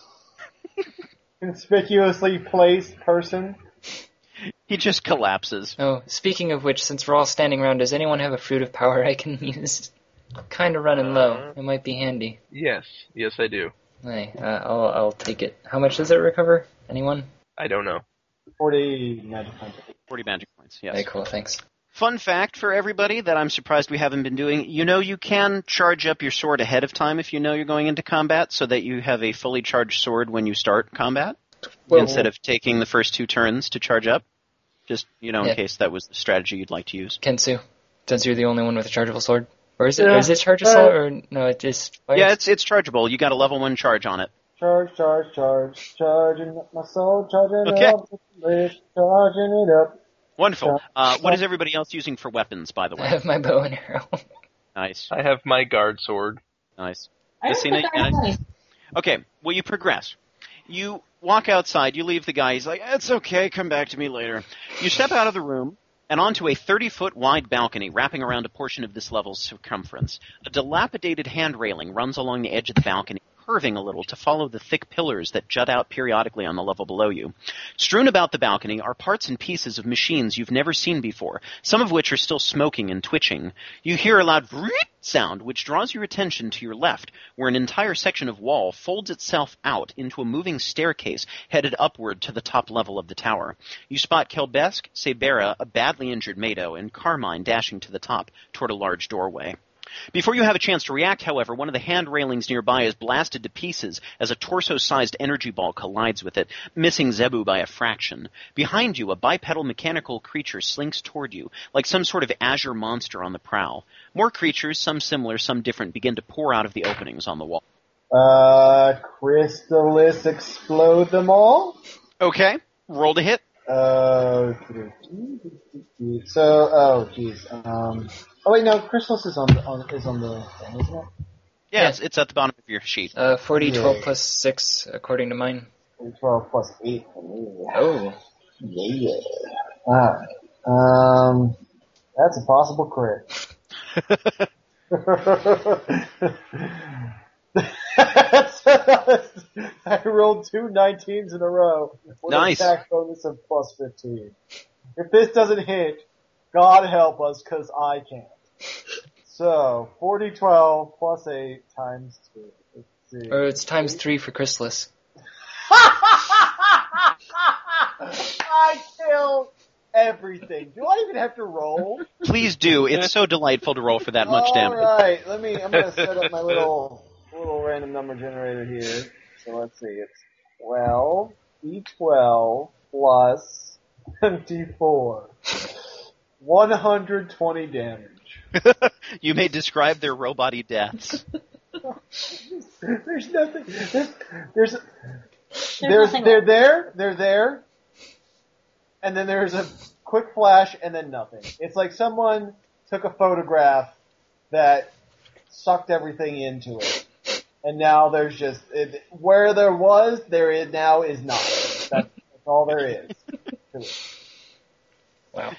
Conspicuously placed person. He just collapses. Oh, speaking of which, since we're all standing around, does anyone have a fruit of power I can use? Kind of running low. Uh. It might be handy. Yes, yes I do. Hey, uh, I'll I'll take it. How much does it recover? Anyone? I don't know. 40 magic points. 40 magic points, yes. Very cool. Thanks. Fun fact for everybody that I'm surprised we haven't been doing. You know you can charge up your sword ahead of time if you know you're going into combat so that you have a fully charged sword when you start combat instead of taking the first two turns to charge up. Just, you know, in Yeah. case that was the strategy you'd like to use. Kensu, since you're the only one with a chargeable sword, or is it? Yeah. Or is it chargeable Uh, or no? It just fires? Yeah, it's it's chargeable. You got a level 1 charge on it. Charge, charge, charge, charging up my soul, charging Okay. up, with charging it up. Wonderful. Uh, what is everybody else using for weapons, by the way? I have my bow and arrow. Nice. I have my guard sword. Nice. I don't Christina, think you I got have Okay, well, you progress. You walk outside, you leave the guy, he's like, it's okay, come back to me later. You step out of the room and onto a 30 foot wide balcony wrapping around a portion of this level's circumference. A dilapidated hand railing runs along the edge of the balcony, curving a little to follow the thick pillars that jut out periodically on the level below you. Strewn about the balcony are parts and pieces of machines you've never seen before, some of which are still smoking and twitching. You hear a loud vroom sound which draws your attention to your left, where an entire section of wall folds itself out into a moving staircase headed upward to the top level of the tower. You spot Kelbesk, Sabera, a badly injured Mado, and Carmine dashing to the top toward a large doorway. Before you have a chance to react, however, one of the hand railings nearby is blasted to pieces as a torso-sized energy ball collides with it, missing Zebu by a fraction. Behind you, a bipedal mechanical creature slinks toward you, like some sort of azure monster on the prowl. More creatures, some similar, some different, begin to pour out of the openings on the wall. Uh, Crystalis explode them all? Okay, roll to hit. Uh, so, oh, jeez. Um, oh wait, no, Crystalis is on the, on, is on the thing, isn't it? Yeah, Yeah. It's, it's at the bottom of your sheet. Uh, 40, Yeah. 12 plus 6, according to mine. 12 plus 8 for me. Oh. Yeah. Alright. Um, that's a possible crit. I rolled two 19s in a row with Nice. an attack bonus of plus 15. If this doesn't hit, God help us, cause I can't. So, 40, 12 plus 8 times 2. Let's see. Or it's times three for Chrysalis. I killed everything. Do I even have to roll? Please do. It's so delightful to roll for that much damage. Alright, let me, I'm gonna set up my little, little random number generator here. So let's see, it's 12, D12 plus D4. 120 damage. you may describe their robot deaths. There's nothing, there's, there's, There's, there's, nothing they're left. there, they're there, and then there's a quick flash and then nothing. It's like someone took a photograph that sucked everything into it. And now there's just, it, where there was, there is now is not. That's, that's all there is. to it. Wow.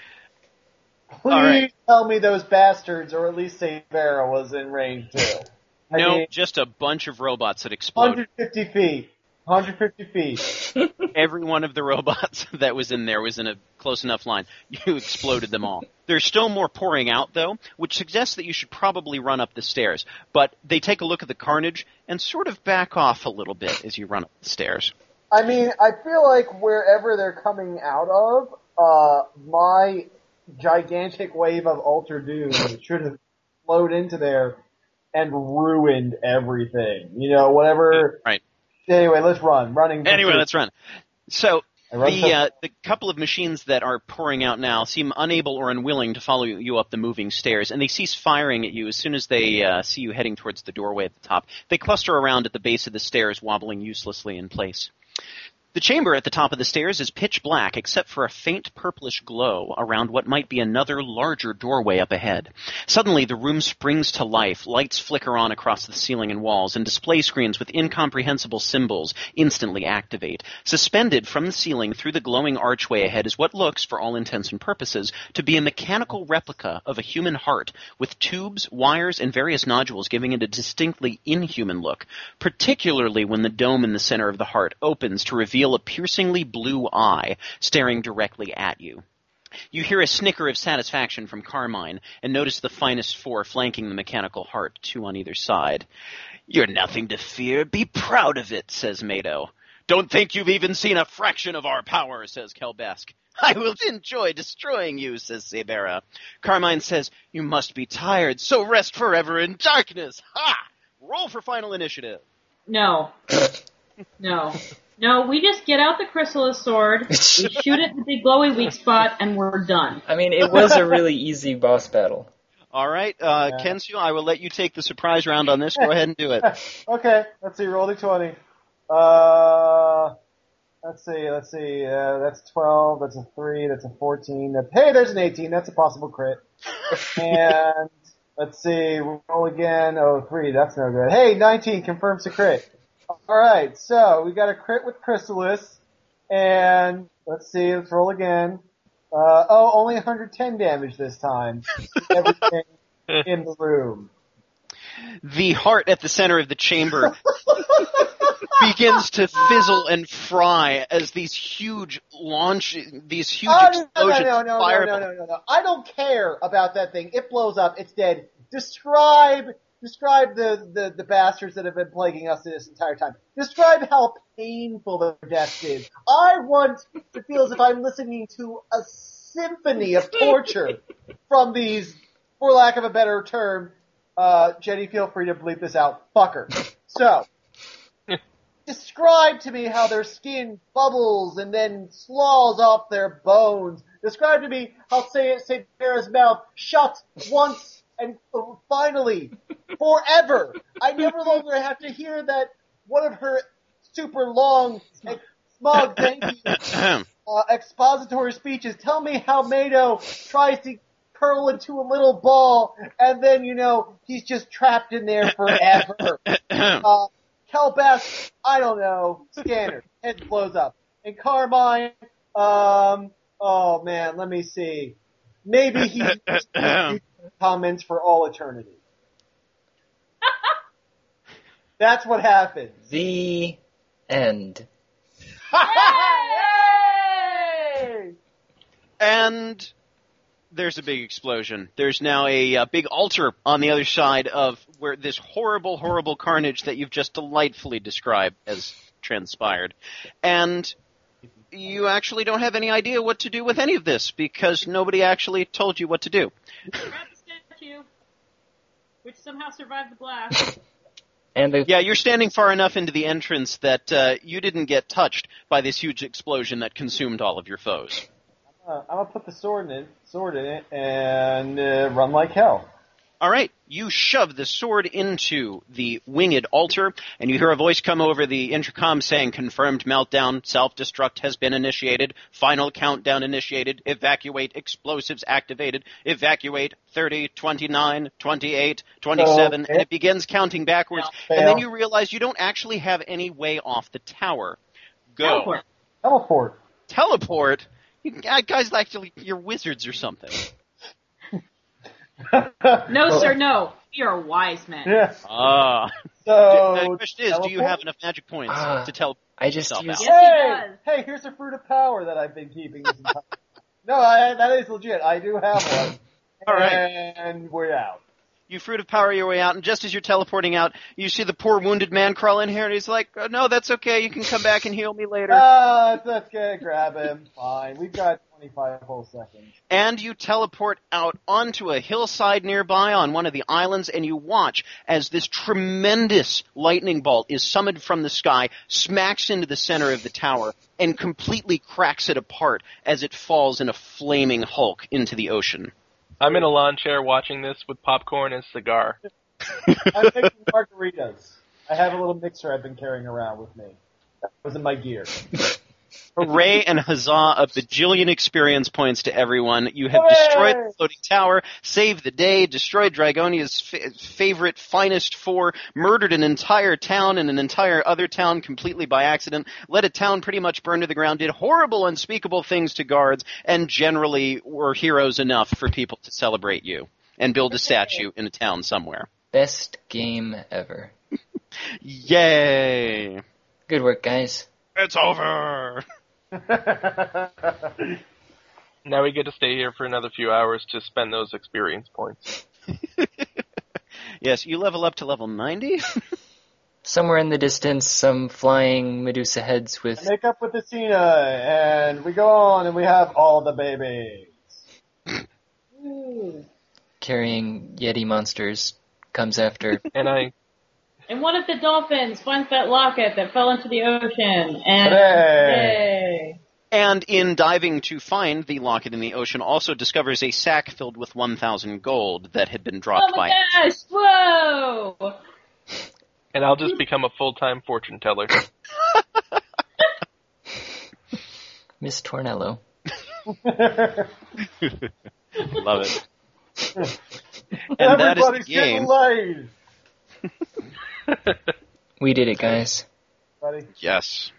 Please right. tell me those bastards, or at least Sabera was in range too. I no, mean, just a bunch of robots that exploded. 150 feet. 150 feet. Every one of the robots that was in there was in a close enough line. You exploded them all. There's still more pouring out though, which suggests that you should probably run up the stairs. But they take a look at the carnage and sort of back off a little bit as you run up the stairs. I mean, I feel like wherever they're coming out of, uh, my gigantic wave of Ultra Doom should have flowed into there and ruined everything. You know, whatever. Right. Anyway, let's run. Running. Anyway, let's run. So the uh, the couple of machines that are pouring out now seem unable or unwilling to follow you up the moving stairs, and they cease firing at you as soon as they uh, see you heading towards the doorway at the top. They cluster around at the base of the stairs, wobbling uselessly in place. The chamber at the top of the stairs is pitch black except for a faint purplish glow around what might be another larger doorway up ahead. Suddenly the room springs to life, lights flicker on across the ceiling and walls, and display screens with incomprehensible symbols instantly activate. Suspended from the ceiling through the glowing archway ahead is what looks, for all intents and purposes, to be a mechanical replica of a human heart, with tubes, wires, and various nodules giving it a distinctly inhuman look, particularly when the dome in the center of the heart opens to reveal a piercingly blue eye staring directly at you. You hear a snicker of satisfaction from Carmine and notice the finest four flanking the mechanical heart, two on either side. You're nothing to fear. Be proud of it, says Mado. Don't think you've even seen a fraction of our power, says Kelbesk. I will enjoy destroying you, says Sabera. Carmine says, You must be tired, so rest forever in darkness. Ha! Roll for final initiative. No. No. No, we just get out the chrysalis sword, we shoot it in the big glowy weak spot, and we're done. I mean, it was a really easy boss battle. All right, uh, Yeah. Kensu, I will let you take the surprise round on this. Go ahead and do it. Okay, let's see. Roll d20. Uh, let's see. Let's see. Uh, that's 12. That's a 3. That's a 14. That, hey, there's an 18. That's a possible crit. and let's see. Roll again. Oh, 3. That's no good. Hey, 19 confirms a crit. Alright, so we got a crit with Chrysalis. And let's see. Let's roll again. Uh, oh, only 110 damage this time. Everything in the room. The heart at the center of the chamber begins to fizzle and fry as these huge launch, these huge Oh, no, no, explosions no, no, no, no, no, no, no. I don't care about that thing. It blows up. It's dead. Describe, describe the, the, the bastards that have been plaguing us this entire time. Describe how painful their death is. I want to feel as if I'm listening to a symphony of torture from these, for lack of a better term, uh, Jenny, feel free to bleep this out, fucker. So, describe to me how their skin bubbles and then slaws off their bones. Describe to me how Sarah's mouth shuts once and finally forever. I never longer have to hear that one of her super long, ex- smug, thank you, uh, expository speeches. Tell me how Mado tries to curl into a little ball and then, you know, he's just trapped in there forever. uh, Kelbesk, I don't know, Scanner, head blows up. And Carmine, um, oh man, let me see. Maybe he comments for all eternity. That's what happens. The end. Yay! And there's a big explosion. There's now a, uh big altar on the other side of where this horrible, horrible carnage that you've just delightfully described has transpired. And you actually don't have any idea what to do with any of this because nobody actually told you what to do. Grab the statue, which somehow survived the blast. And the Yeah, you're standing far enough into the entrance that uh, you didn't get touched by this huge explosion that consumed all of your foes. Uh, I'm gonna put the sword in it, sword in it, and uh, run like hell. All right, you shove the sword into the winged altar, and you hear a voice come over the intercom saying, "Confirmed meltdown. Self-destruct has been initiated. Final countdown initiated. Evacuate. Explosives activated. Evacuate. 30, 29, 28, 27." Okay. And it begins counting backwards. Fail. And then you realize you don't actually have any way off the tower. Go Teleport. Teleport. teleport. You guys, actually, you're wizards or something. No, sir, no. We are wise men. Yeah. Ah. So the question is, do you have enough magic points Ah. to tell? I just Yourself used out. Yes, Hey, does. hey, here's a fruit of power that I've been keeping No, I, that is legit. I do have one. All right. And we're out. You fruit of power your way out, and just as you're teleporting out, you see the poor wounded man crawl in here, and he's like, oh, "No, that's okay. You can come back and heal me later." Ah, it's okay. Grab him. Fine. We've got 25 whole seconds. and you teleport out onto a hillside nearby on one of the islands, and you watch as this tremendous lightning bolt is summoned from the sky, smacks into the center of the tower, and completely cracks it apart as it falls in a flaming hulk into the ocean. I'm in a lawn chair watching this with popcorn and cigar. I'm making margaritas. I have a little mixer I've been carrying around with me. That was in my gear. Hooray and huzzah a bajillion experience points to everyone. You have Hooray! destroyed the floating tower, saved the day, destroyed Draygonia's f- favorite, finest four, murdered an entire town and an entire other town completely by accident, let a town pretty much burn to the ground, did horrible, unspeakable things to guards, and generally were heroes enough for people to celebrate you and build a statue in a town somewhere. best game ever. Yay! Good work, guys. It's over! Now we get to stay here for another few hours to spend those experience points. yes, you level up to level 90? Somewhere in the distance, some flying Medusa heads with Make up with Athena, and we go on, and we have all the babies. Ooh. carrying Yeti monsters comes after. And I And one of the dolphins finds that locket that fell into the ocean, and Hooray. yay. And in diving to find the locket in the ocean, also discovers a sack filled with 1,000 gold that had been dropped Oh dropped my by. gosh! Whoa! and I'll just become a full time fortune teller. Miss Tornello. Love it. And that is the Everybody's getting game. laid. We did it, guys. Buddy. Yes.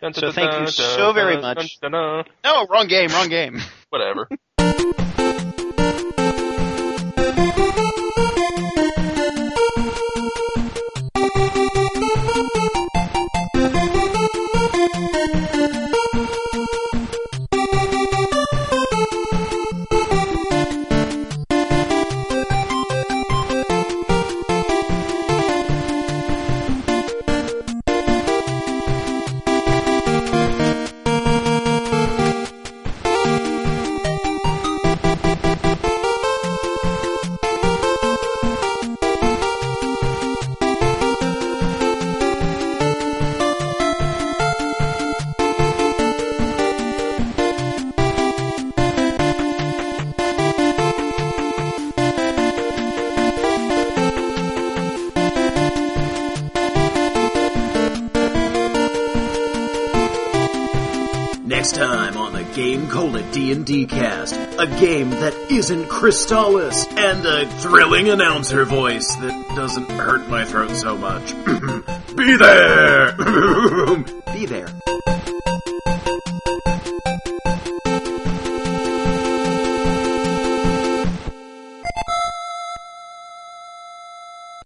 Dun, So dun, thank dun, you dun, so very dun, much. dun, dun, dun. No, wrong game, wrong game. Whatever. D&D cast, a game that isn't Crystalis, and a thrilling announcer voice that doesn't hurt my throat so much. Be there! Be there.